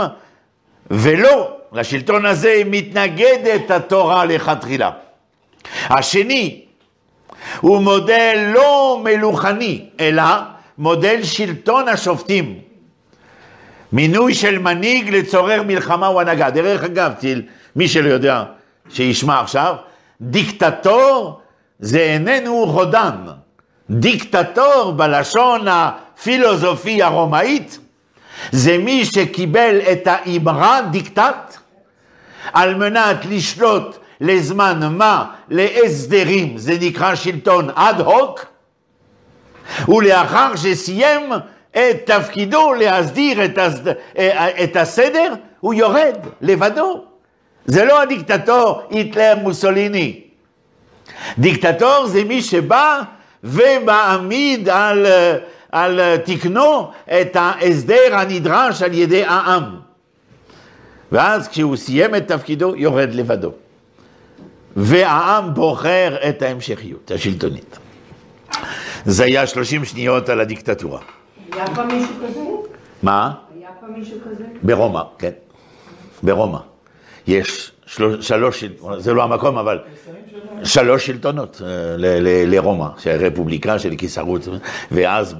ולא, לשלטון הזה מתנגדת התורה לכתחילה. השני, הוא מודל לא מלוכני, אלא מודל שלטון השופטים. מינוי של מנהיג לצורר מלחמה או הנהגה. דרך אגב, מי שלא יודע, שישמע עכשיו, דיקטטור זה איננו רודן. דיקטטור בלשון הפילוסופי הרומאית זה מי שקיבל את האמרה דיקטט על מנת לשלוט לזמן מה, להסדרים, זה נקרא שלטון אד הוק, ולאחר שסיים את תפקידו להסדיר את, הסד... את הסדר, הוא יורד לבדו. זה לא הדיקטטור היטלר מוסוליני. דיקטטור זה מי שבא ומעמיד על, על תקנו את ההסדר הנדרש על ידי העם. ואז כשהוא סיים את תפקידו, יורד לבדו. והעם בוחר את ההמשכיות השלטונית. זה היה 30 שניות על הדיקטטורה. היה פעם מישהו כזה? מה? היה פעם מישהו כזה? ברומא, כן. ברומא. יש של... שלוש, זה לא המקום, אבל שלוש שלטונות אה, לרומא, רפובליקה של קיסרות, ואז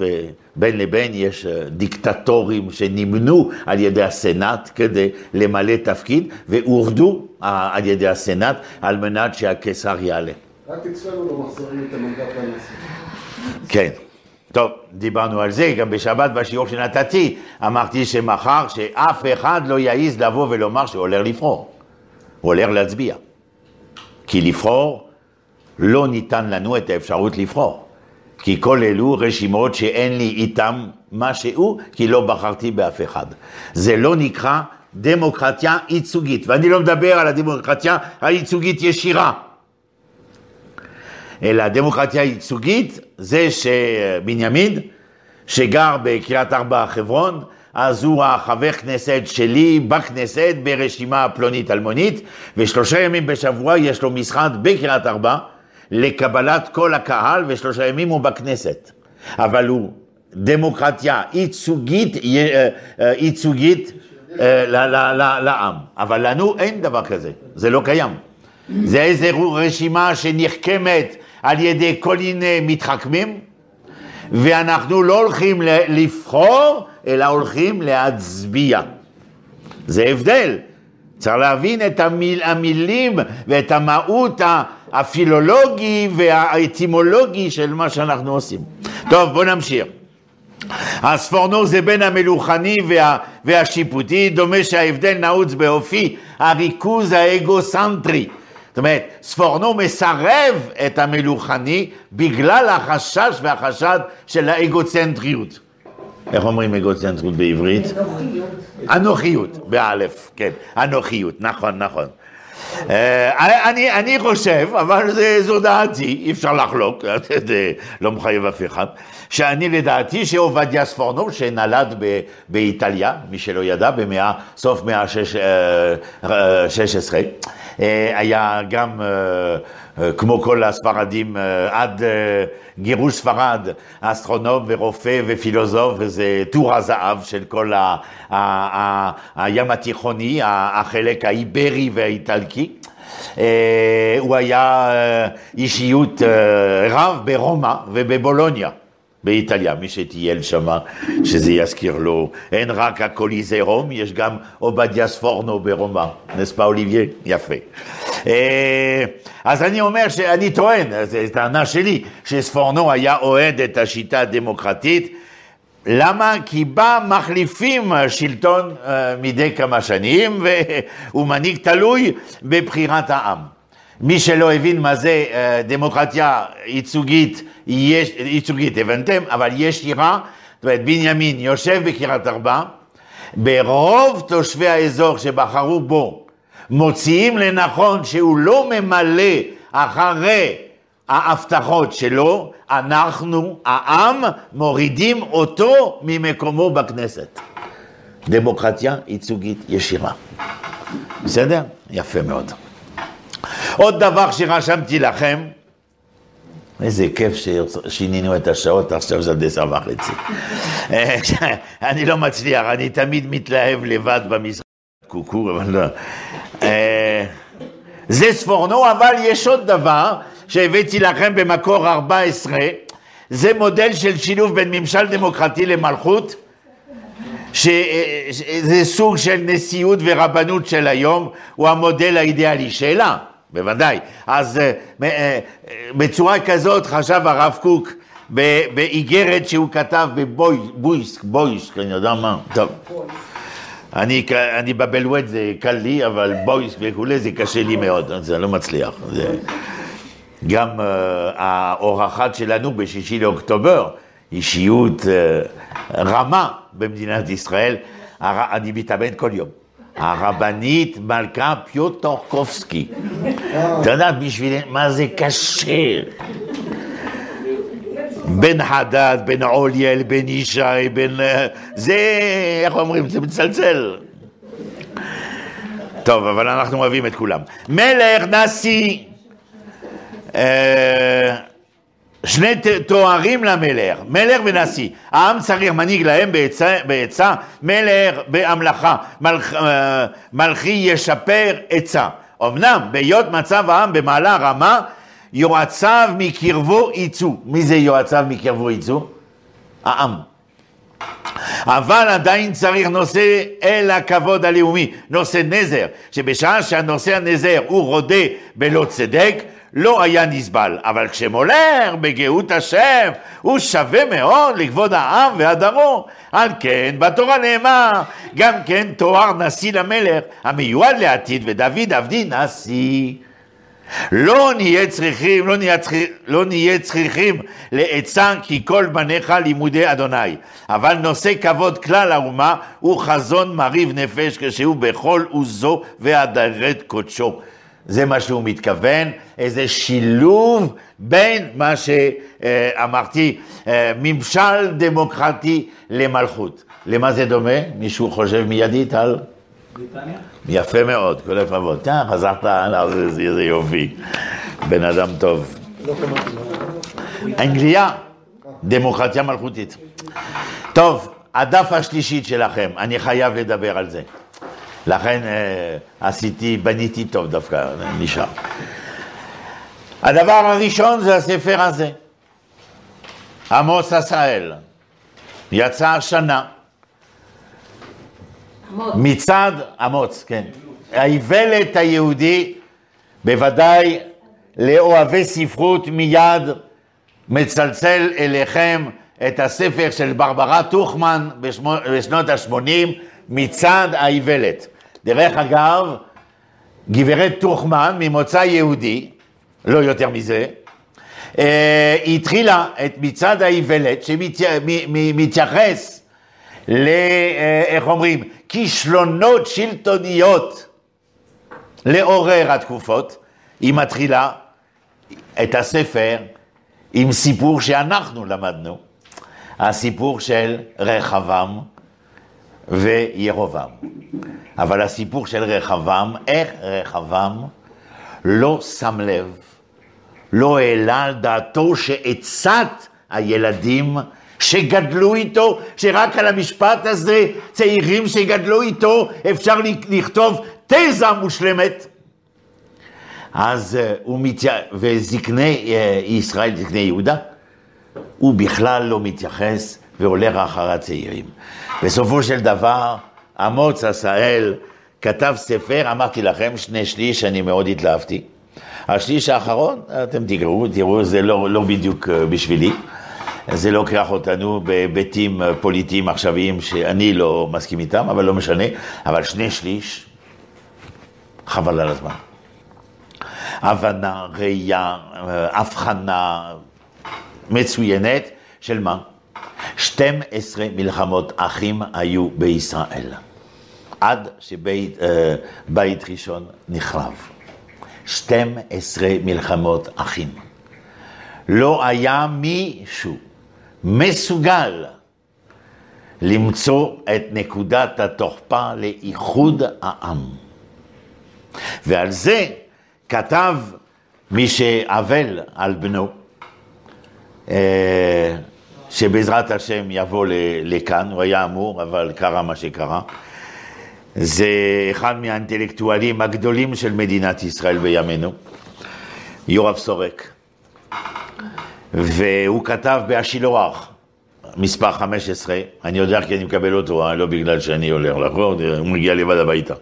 בין לבין יש אה, דיקטטורים שנמנו על ידי הסנאט כדי למלא תפקיד, והורדו אה, על ידי הסנאט על מנת שהקיסר יעלה. רק אצלנו לא מחזירים את המנדט לנשיא. כן. טוב, דיברנו על זה, גם בשבת בשיעור שנתתי, אמרתי שמחר שאף אחד לא יעז לבוא ולומר שהוא הולך לבחור, הוא הולך להצביע. כי לבחור, לא ניתן לנו את האפשרות לבחור. כי כל אלו רשימות שאין לי איתם משהו, כי לא בחרתי באף אחד. זה לא נקרא דמוקרטיה ייצוגית, ואני לא מדבר על הדמוקרטיה הייצוגית ישירה. אלא הדמוקרטיה הייצוגית זה שבנימין, שגר בקריית ארבע חברון, אז הוא החבר כנסת שלי בכנסת ברשימה פלונית אלמונית, ושלושה ימים בשבוע יש לו משחק בקריית ארבע לקבלת כל הקהל, ושלושה ימים הוא בכנסת. אבל הוא דמוקרטיה ייצוגית, אה, אה, ייצוגית אה, לעם. אבל לנו אין דבר כזה, זה לא קיים. זה איזה רשימה שנחכמת על ידי כל מיני מתחכמים, ואנחנו לא הולכים לבחור, אלא הולכים להצביע. זה הבדל. צריך להבין את המיל, המילים ואת המהות הפילולוגי והאטימולוגי של מה שאנחנו עושים. טוב, בואו נמשיך. הספורנו זה בין המלוכני וה, והשיפוטי, דומה שההבדל נעוץ באופי הריכוז האגוסנטרי. זאת אומרת, ספורנו מסרב את המלוכני בגלל החשש והחשד של האגוצנטריות. איך אומרים אגוצנטריות בעברית? אנוכיות. באלף, כן, אנוכיות, נכון, נכון. אה, אני, אני חושב, אבל זה, זו דעתי, אי אפשר לחלוק, לא מחייב אף אחד, שאני לדעתי שעובדיה ספורנו, שנולד באיטליה, מי שלא ידע, במאה, סוף מאה ה-16, היה גם... כמו כל הספרדים, עד גירוש ספרד, אסטרונום ורופא ופילוסוף, וזה טור הזהב של כל ה, ה, ה, הים התיכוני, החלק האיברי והאיטלקי. הוא היה אישיות רב ברומא ובבולוניה. באיטליה, מי שטייל שם, שזה יזכיר לו, אין רק הקוליזי רום, יש גם עובדיה ספורנו ברומא, נספה אוליביה? יפה. אז אני אומר שאני טוען, זו טענה שלי, שספורנו היה אוהד את השיטה הדמוקרטית, למה? כי בה מחליפים שלטון מדי כמה שנים והוא מנהיג תלוי בבחירת העם. מי שלא הבין מה זה דמוקרטיה ייצוגית, יש, ייצוגית הבנתם, אבל ישירה, זאת אומרת בנימין יושב בקריית ארבע, ברוב תושבי האזור שבחרו בו מוציאים לנכון שהוא לא ממלא אחרי ההבטחות שלו, אנחנו, העם, מורידים אותו ממקומו בכנסת. דמוקרטיה ייצוגית ישירה. בסדר? יפה מאוד. עוד דבר שרשמתי לכם, איזה כיף ששינינו את השעות, עכשיו זה עד עשר וחצי. אני לא מצליח, אני תמיד מתלהב לבד במשחק קוקור, אבל לא. אה, זה ספורנו, אבל יש עוד דבר שהבאתי לכם במקור 14, זה מודל של שילוב בין ממשל דמוקרטי למלכות, שזה סוג של נשיאות ורבנות של היום, הוא המודל האידיאלי. שאלה, בוודאי. אז אה, אה, בצורה כזאת חשב הרב קוק באיגרת שהוא כתב בבויסק, בויסק, אני יודע מה, טוב. אני, אני בבלווט זה קל לי, אבל בויסק וכולי זה קשה לי מאוד, זה לא מצליח. זה... גם uh, האור החד שלנו בשישי לאוקטובר, אישיות uh, רמה במדינת ישראל. אני מתאמן כל יום. הרבנית מלכה פיוטורקובסקי. אתה יודע בשביל מה זה קשה. בן חדד, בן עוליאל, בן ישי, בן... זה, איך אומרים, זה מצלצל. טוב, אבל אנחנו אוהבים את כולם. מלך, נשיא, אה, שני תוארים למלך, מלך ונשיא. העם צריך מנהיג להם בעצה, מלך בהמלכה, מלכ, אה, מלכי ישפר עצה. אמנם בהיות מצב העם במעלה רמה, יועציו מקרבו יצאו. מי זה יועציו מקרבו יצאו? העם. אבל עדיין צריך נושא אל הכבוד הלאומי, נושא נזר, שבשעה שהנושא הנזר הוא רודה בלא צדק, לא היה נסבל, אבל כשמולך בגאות השם, הוא שווה מאוד לכבוד העם והדרו. על כן, בתורה נאמר, גם כן תואר נשיא למלך, המיועד לעתיד, ודוד עבדי נשיא. לא נהיה צריכים, לא נהיה, צריכים, לא נהיה צריכים לעצה כי כל בניך לימודי אדוני. אבל נושא כבוד כלל האומה הוא חזון מרהיב נפש כשהוא בכל עוזו והדרת קודשו. זה מה שהוא מתכוון, איזה שילוב בין מה שאמרתי, ממשל דמוקרטי למלכות. למה זה דומה? מישהו חושב מיידית על? בריטניה? יפה מאוד, כל הכבוד. אה, חזרת, איזה יופי. בן אדם טוב. אנגליה, דמוקרטיה מלכותית. טוב, הדף השלישית שלכם, אני חייב לדבר על זה. לכן עשיתי, בניתי טוב דווקא, נשאר. הדבר הראשון זה הספר הזה, עמוס עשאל, יצא השנה. מצד, אמוץ, כן. האיוולת היהודי, בוודאי לאוהבי ספרות מיד מצלצל אליכם את הספר של ברברה טוכמן בשנות ה-80, מצד האיוולת. דרך אגב, גברת טוכמן ממוצא יהודי, לא יותר מזה, אה, התחילה את מצעד האיוולת שמתייחס ל... אה, איך אומרים? כישלונות שלטוניות לעורר התקופות, היא מתחילה את הספר עם סיפור שאנחנו למדנו, הסיפור של רחבעם וירובעם. אבל הסיפור של רחבעם, איך רחבעם לא שם לב, לא העלה על דעתו שעצת הילדים שגדלו איתו, שרק על המשפט הזה, צעירים שגדלו איתו, אפשר לכתוב תזה מושלמת. אז uh, הוא מתייחס, וזקני uh, ישראל, זקני יהודה, הוא בכלל לא מתייחס והולך אחר הצעירים. בסופו של דבר, אמוץ עשאל כתב ספר, אמרתי לכם, שני שליש, אני מאוד התלהבתי. השליש האחרון, אתם תקראו, תראו, זה לא, לא בדיוק אה, בשבילי. זה לוקח אותנו בהיבטים פוליטיים עכשוויים שאני לא מסכים איתם, אבל לא משנה. אבל שני שליש, חבל על הזמן. הבנה, ראייה, הבחנה מצוינת של מה? 12 מלחמות אחים היו בישראל, עד שבית uh, ראשון נחרב. 12 מלחמות אחים. לא היה מישהו מסוגל למצוא את נקודת התוכפה לאיחוד העם. ועל זה כתב מי שאבל על בנו, אה, שבעזרת השם יבוא לכאן, הוא היה אמור, אבל קרה מה שקרה. זה אחד מהאינטלקטואלים הגדולים של מדינת ישראל בימינו, יורב סורק. והוא כתב בהשילוח, מספר 15, אני יודע כי אני מקבל אותו, אה, לא בגלל שאני הולך לחור, הוא מגיע לבד הביתה.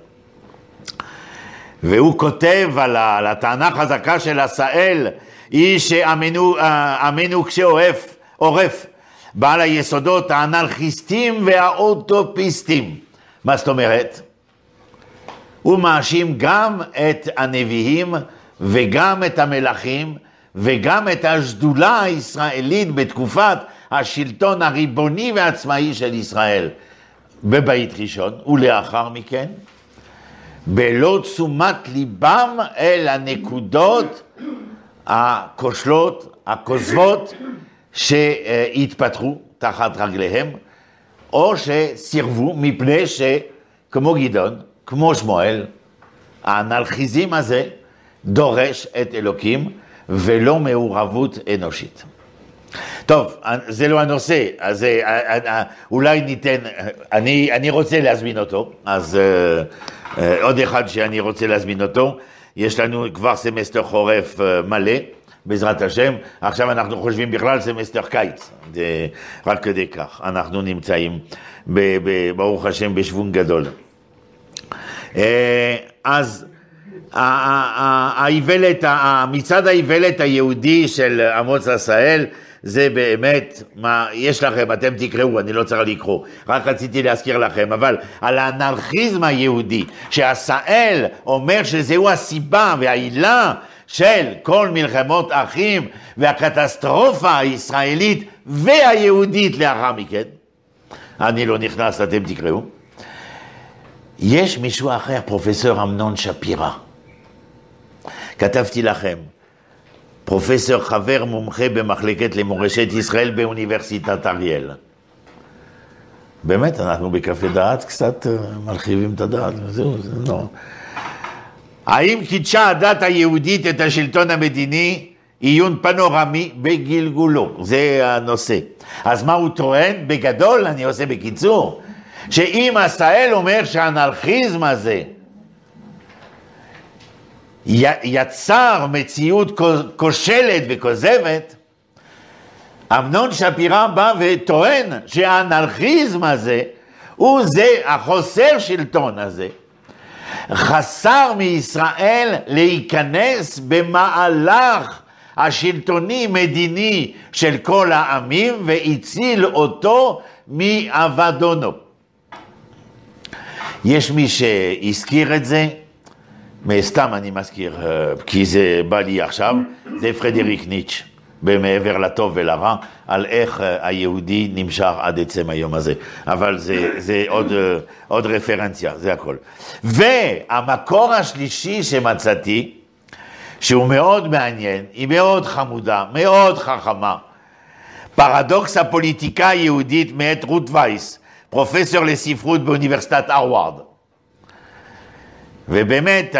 והוא כותב על, על הטענה החזקה של עשאל, היא שעמנו אה, כשעורף, עורף, בעל היסודות האנרכיסטים והאוטופיסטים. מה זאת אומרת? הוא מאשים גם את הנביאים וגם את המלכים וגם את השדולה הישראלית בתקופת השלטון הריבוני והעצמאי של ישראל בבית ראשון, ולאחר מכן, בלא תשומת ליבם אל הנקודות הכושלות, הכוזבות, שהתפתחו תחת רגליהם, או שסירבו מפני שכמו גדעון, כמו שמואל, האנרכיזם הזה דורש את אלוקים ולא מעורבות אנושית. טוב, זה לא הנושא, אז אה, אה, אה, אולי ניתן, אני, אני רוצה להזמין אותו, אז עוד אחד שאני רוצה להזמין אותו, יש לנו כבר סמסטר חורף מלא, בעזרת השם, עכשיו אנחנו חושבים בכלל סמסטר קיץ, זה רק כדי כך, אנחנו נמצאים, ברוך השם, בשוון גדול. אז האיוולת, מצד האיוולת היהודי של אמוץ עשהאל, זה באמת, מה, יש לכם, אתם תקראו, אני לא צריך לקרוא, רק רציתי להזכיר לכם, אבל על האנרכיזם היהודי, שעשהאל אומר שזהו הסיבה והעילה של כל מלחמות אחים והקטסטרופה הישראלית והיהודית לאחר מכן, אני לא נכנס, אתם תקראו. יש מישהו אחר, פרופסור אמנון שפירא. כתבתי לכם, פרופסור חבר מומחה במחלקת למורשת ישראל באוניברסיטת אריאל. באמת, אנחנו בקפה דעת קצת אה, מרחיבים את הדעת, וזהו, זה לא. האם קידשה הדת היהודית את השלטון המדיני? עיון פנורמי בגלגולו, זה הנושא. אז מה הוא טוען? בגדול, אני עושה בקיצור, שאם עשהאל אומר שהאנרכיזם הזה יצר מציאות כושלת וכוזבת, אמנון שפירא בא וטוען שהאנרכיזם הזה הוא זה, החוסר שלטון הזה, חסר מישראל להיכנס במהלך השלטוני-מדיני של כל העמים והציל אותו מאבדונו. יש מי שהזכיר את זה, סתם אני מזכיר, אה, כי זה בא לי עכשיו, זה פרדריק ניטש. במעבר לטוב ולרע, על איך אה, היהודי נמשך עד עצם היום הזה. אבל זה, זה עוד, אה, עוד רפרנציה, זה הכל. והמקור השלישי שמצאתי, שהוא מאוד מעניין, היא מאוד חמודה, מאוד חכמה. פרדוקס הפוליטיקה היהודית מאת רות וייס, פרופסור לספרות באוניברסיטת הרווארד. ובאמת,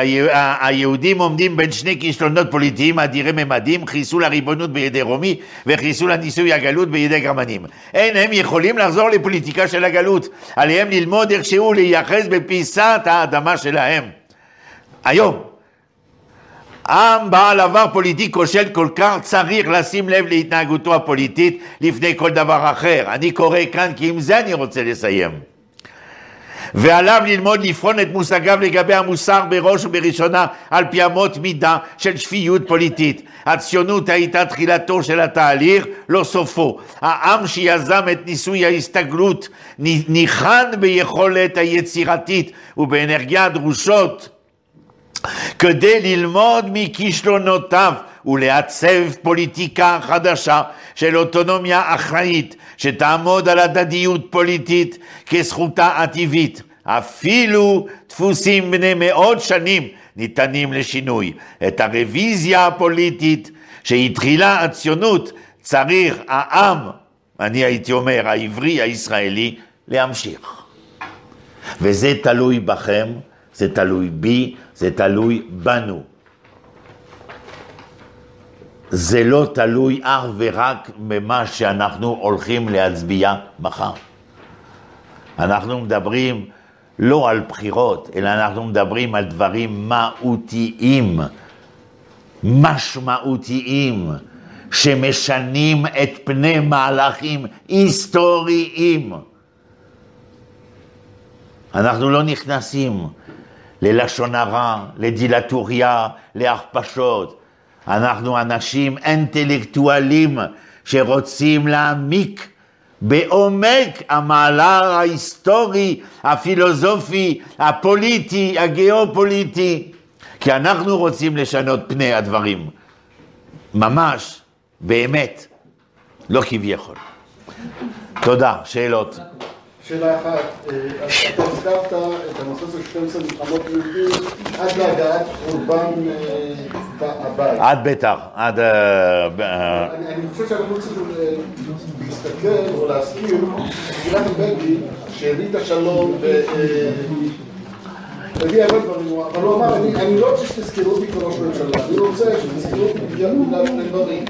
היהודים עומדים בין שני כישלונות פוליטיים אדירי ממדים, חיסול הריבונות בידי רומי וחיסול הניסוי הגלות בידי גרמנים. אין הם יכולים לחזור לפוליטיקה של הגלות, עליהם ללמוד איכשהו להיאחז בפיסת האדמה שלהם. היום, עם בעל עבר פוליטי כושל כל כך צריך לשים לב להתנהגותו הפוליטית לפני כל דבר אחר. אני קורא כאן כי עם זה אני רוצה לסיים. ועליו ללמוד לבחון את מושגיו לגבי המוסר בראש ובראשונה על פי אמות מידה של שפיות פוליטית. הציונות הייתה תחילתו של התהליך, לא סופו. העם שיזם את ניסוי ההסתגלות ניחן ביכולת היצירתית ובאנרגיה הדרושות כדי ללמוד מכישלונותיו ולעצב פוליטיקה חדשה של אוטונומיה אחראית שתעמוד על הדדיות פוליטית כזכותה הטבעית. אפילו דפוסים בני מאות שנים ניתנים לשינוי. את הרוויזיה הפוליטית שהתחילה הציונות צריך העם, אני הייתי אומר העברי הישראלי, להמשיך. וזה תלוי בכם, זה תלוי בי, זה תלוי בנו. זה לא תלוי אך ורק במה שאנחנו הולכים להצביע מחר. אנחנו מדברים לא על בחירות, אלא אנחנו מדברים על דברים מהותיים, משמעותיים, שמשנים את פני מהלכים היסטוריים. אנחנו לא נכנסים ללשון הרע, לדילטוריה, להכפשות. אנחנו אנשים אינטלקטואלים שרוצים להעמיק בעומק המעלה ההיסטורי, הפילוסופי, הפוליטי, הגיאופוליטי, כי אנחנו רוצים לשנות פני הדברים. ממש, באמת, לא כביכול. תודה, שאלות. שאלה אחת, אה, אתה הזכרת את הנושא של 12 מלחמות יהודים עד להגעת חורבן אה, הבית. עד בית"ר, עד... אה, אה, אני חושב שאנחנו צריכים אה, להסתכל או להזכיר את בגין שהביא את השלום והביא הרבה דברים, אבל הוא אמר, אני לא רוצה שתזכרו אותי כראש ממשלה, אני רוצה שתזכרו אותי בגלל שני דברים.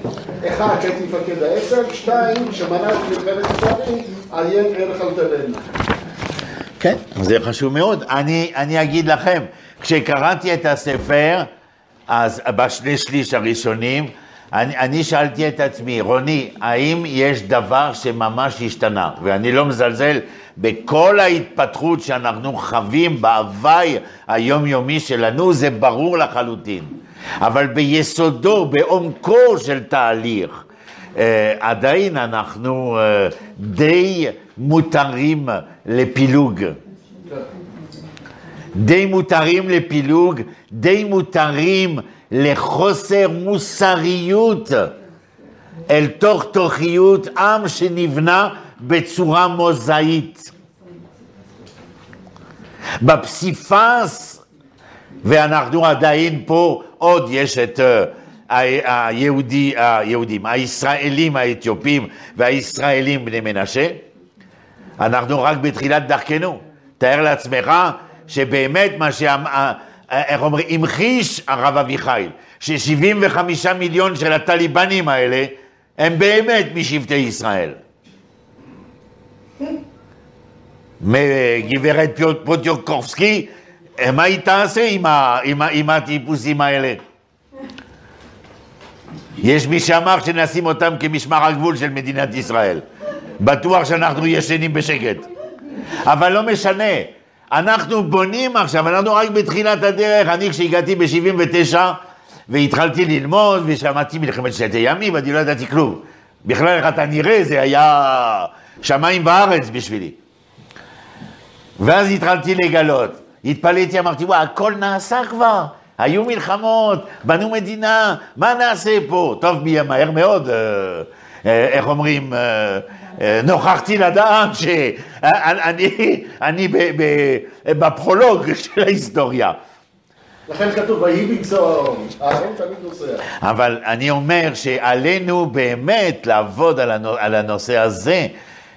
אחד, שהייתי מפקד העסק, שתיים, שמנעתי מלחמת ישראל, עיין ערך על תלנו. כן, זה חשוב מאוד. אני, אני אגיד לכם, כשקראתי את הספר, אז בשני שליש הראשונים, אני, אני שאלתי את עצמי, רוני, האם יש דבר שממש השתנה? ואני לא מזלזל בכל ההתפתחות שאנחנו חווים בהוואי היומיומי שלנו, זה ברור לחלוטין. אבל ביסודו, בעומקו של תהליך, אה, עדיין אנחנו אה, די מותרים לפילוג. די מותרים לפילוג, די מותרים לחוסר מוסריות אל תוך תוכיות עם שנבנה בצורה מוזאית. בפסיפס, ואנחנו עדיין פה, עוד יש את ה- היהודי, היהודים, הישראלים האתיופים והישראלים בני מנשה, אנחנו רק בתחילת דרכנו. תאר לעצמך שבאמת מה שה... איך אומרים, המחיש הרב אביחיל, ש-75 מיליון של הטליבנים האלה הם באמת משבטי ישראל. גברת פוטיוקובסקי, מה היא תעשה עם הטיפוסים האלה? יש מי שאמר שנשים אותם כמשמר הגבול של מדינת ישראל. בטוח שאנחנו ישנים בשקט. אבל לא משנה, אנחנו בונים עכשיו, אנחנו רק בתחילת הדרך. אני כשהגעתי ב-79 והתחלתי ללמוד ושמעתי מלחמת ששת הימים ואני לא ידעתי כלום. בכלל איך אתה נראה, זה היה שמיים וארץ בשבילי. ואז התחלתי לגלות. התפלאתי, אמרתי, וואי, הכל נעשה כבר. היו מלחמות, בנו מדינה, מה נעשה פה? טוב, מהר מאוד, אה, אה, איך אומרים, אה, נוכחתי לדעת שאני אני ב- ב- בפרולוג של ההיסטוריה. לכן כתוב, ויהי בנשוא אהרון. תמיד נוסע. אבל אני אומר שעלינו באמת לעבוד על הנושא הזה,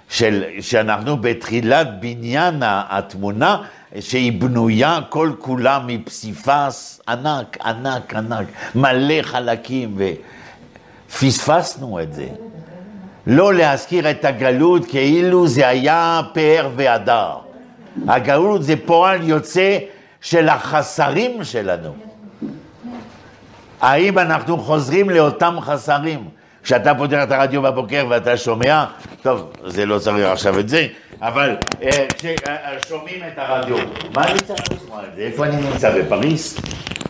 של, שאנחנו בתחילת בניין התמונה, שהיא בנויה כל כולה מפסיפס ענק, ענק, ענק, מלא חלקים, ופספסנו את זה. לא להזכיר את הגלות כאילו זה היה פאר והדר. הגלות זה פועל יוצא של החסרים שלנו. האם אנחנו חוזרים לאותם חסרים? כשאתה פותח את הרדיו בבוקר ואתה שומע, טוב, זה לא צריך עכשיו את זה, אבל אה, כששומעים את הרדיו, מה אני צריך לשמוע את זה? איפה אני נמצא? בפריס?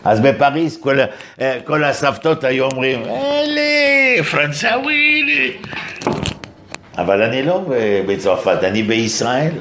אז בפריס כל, אה, כל הסבתות היו אומרים, אלה, פרנסאווי, אבל אני לא בצרפת, אני בישראל.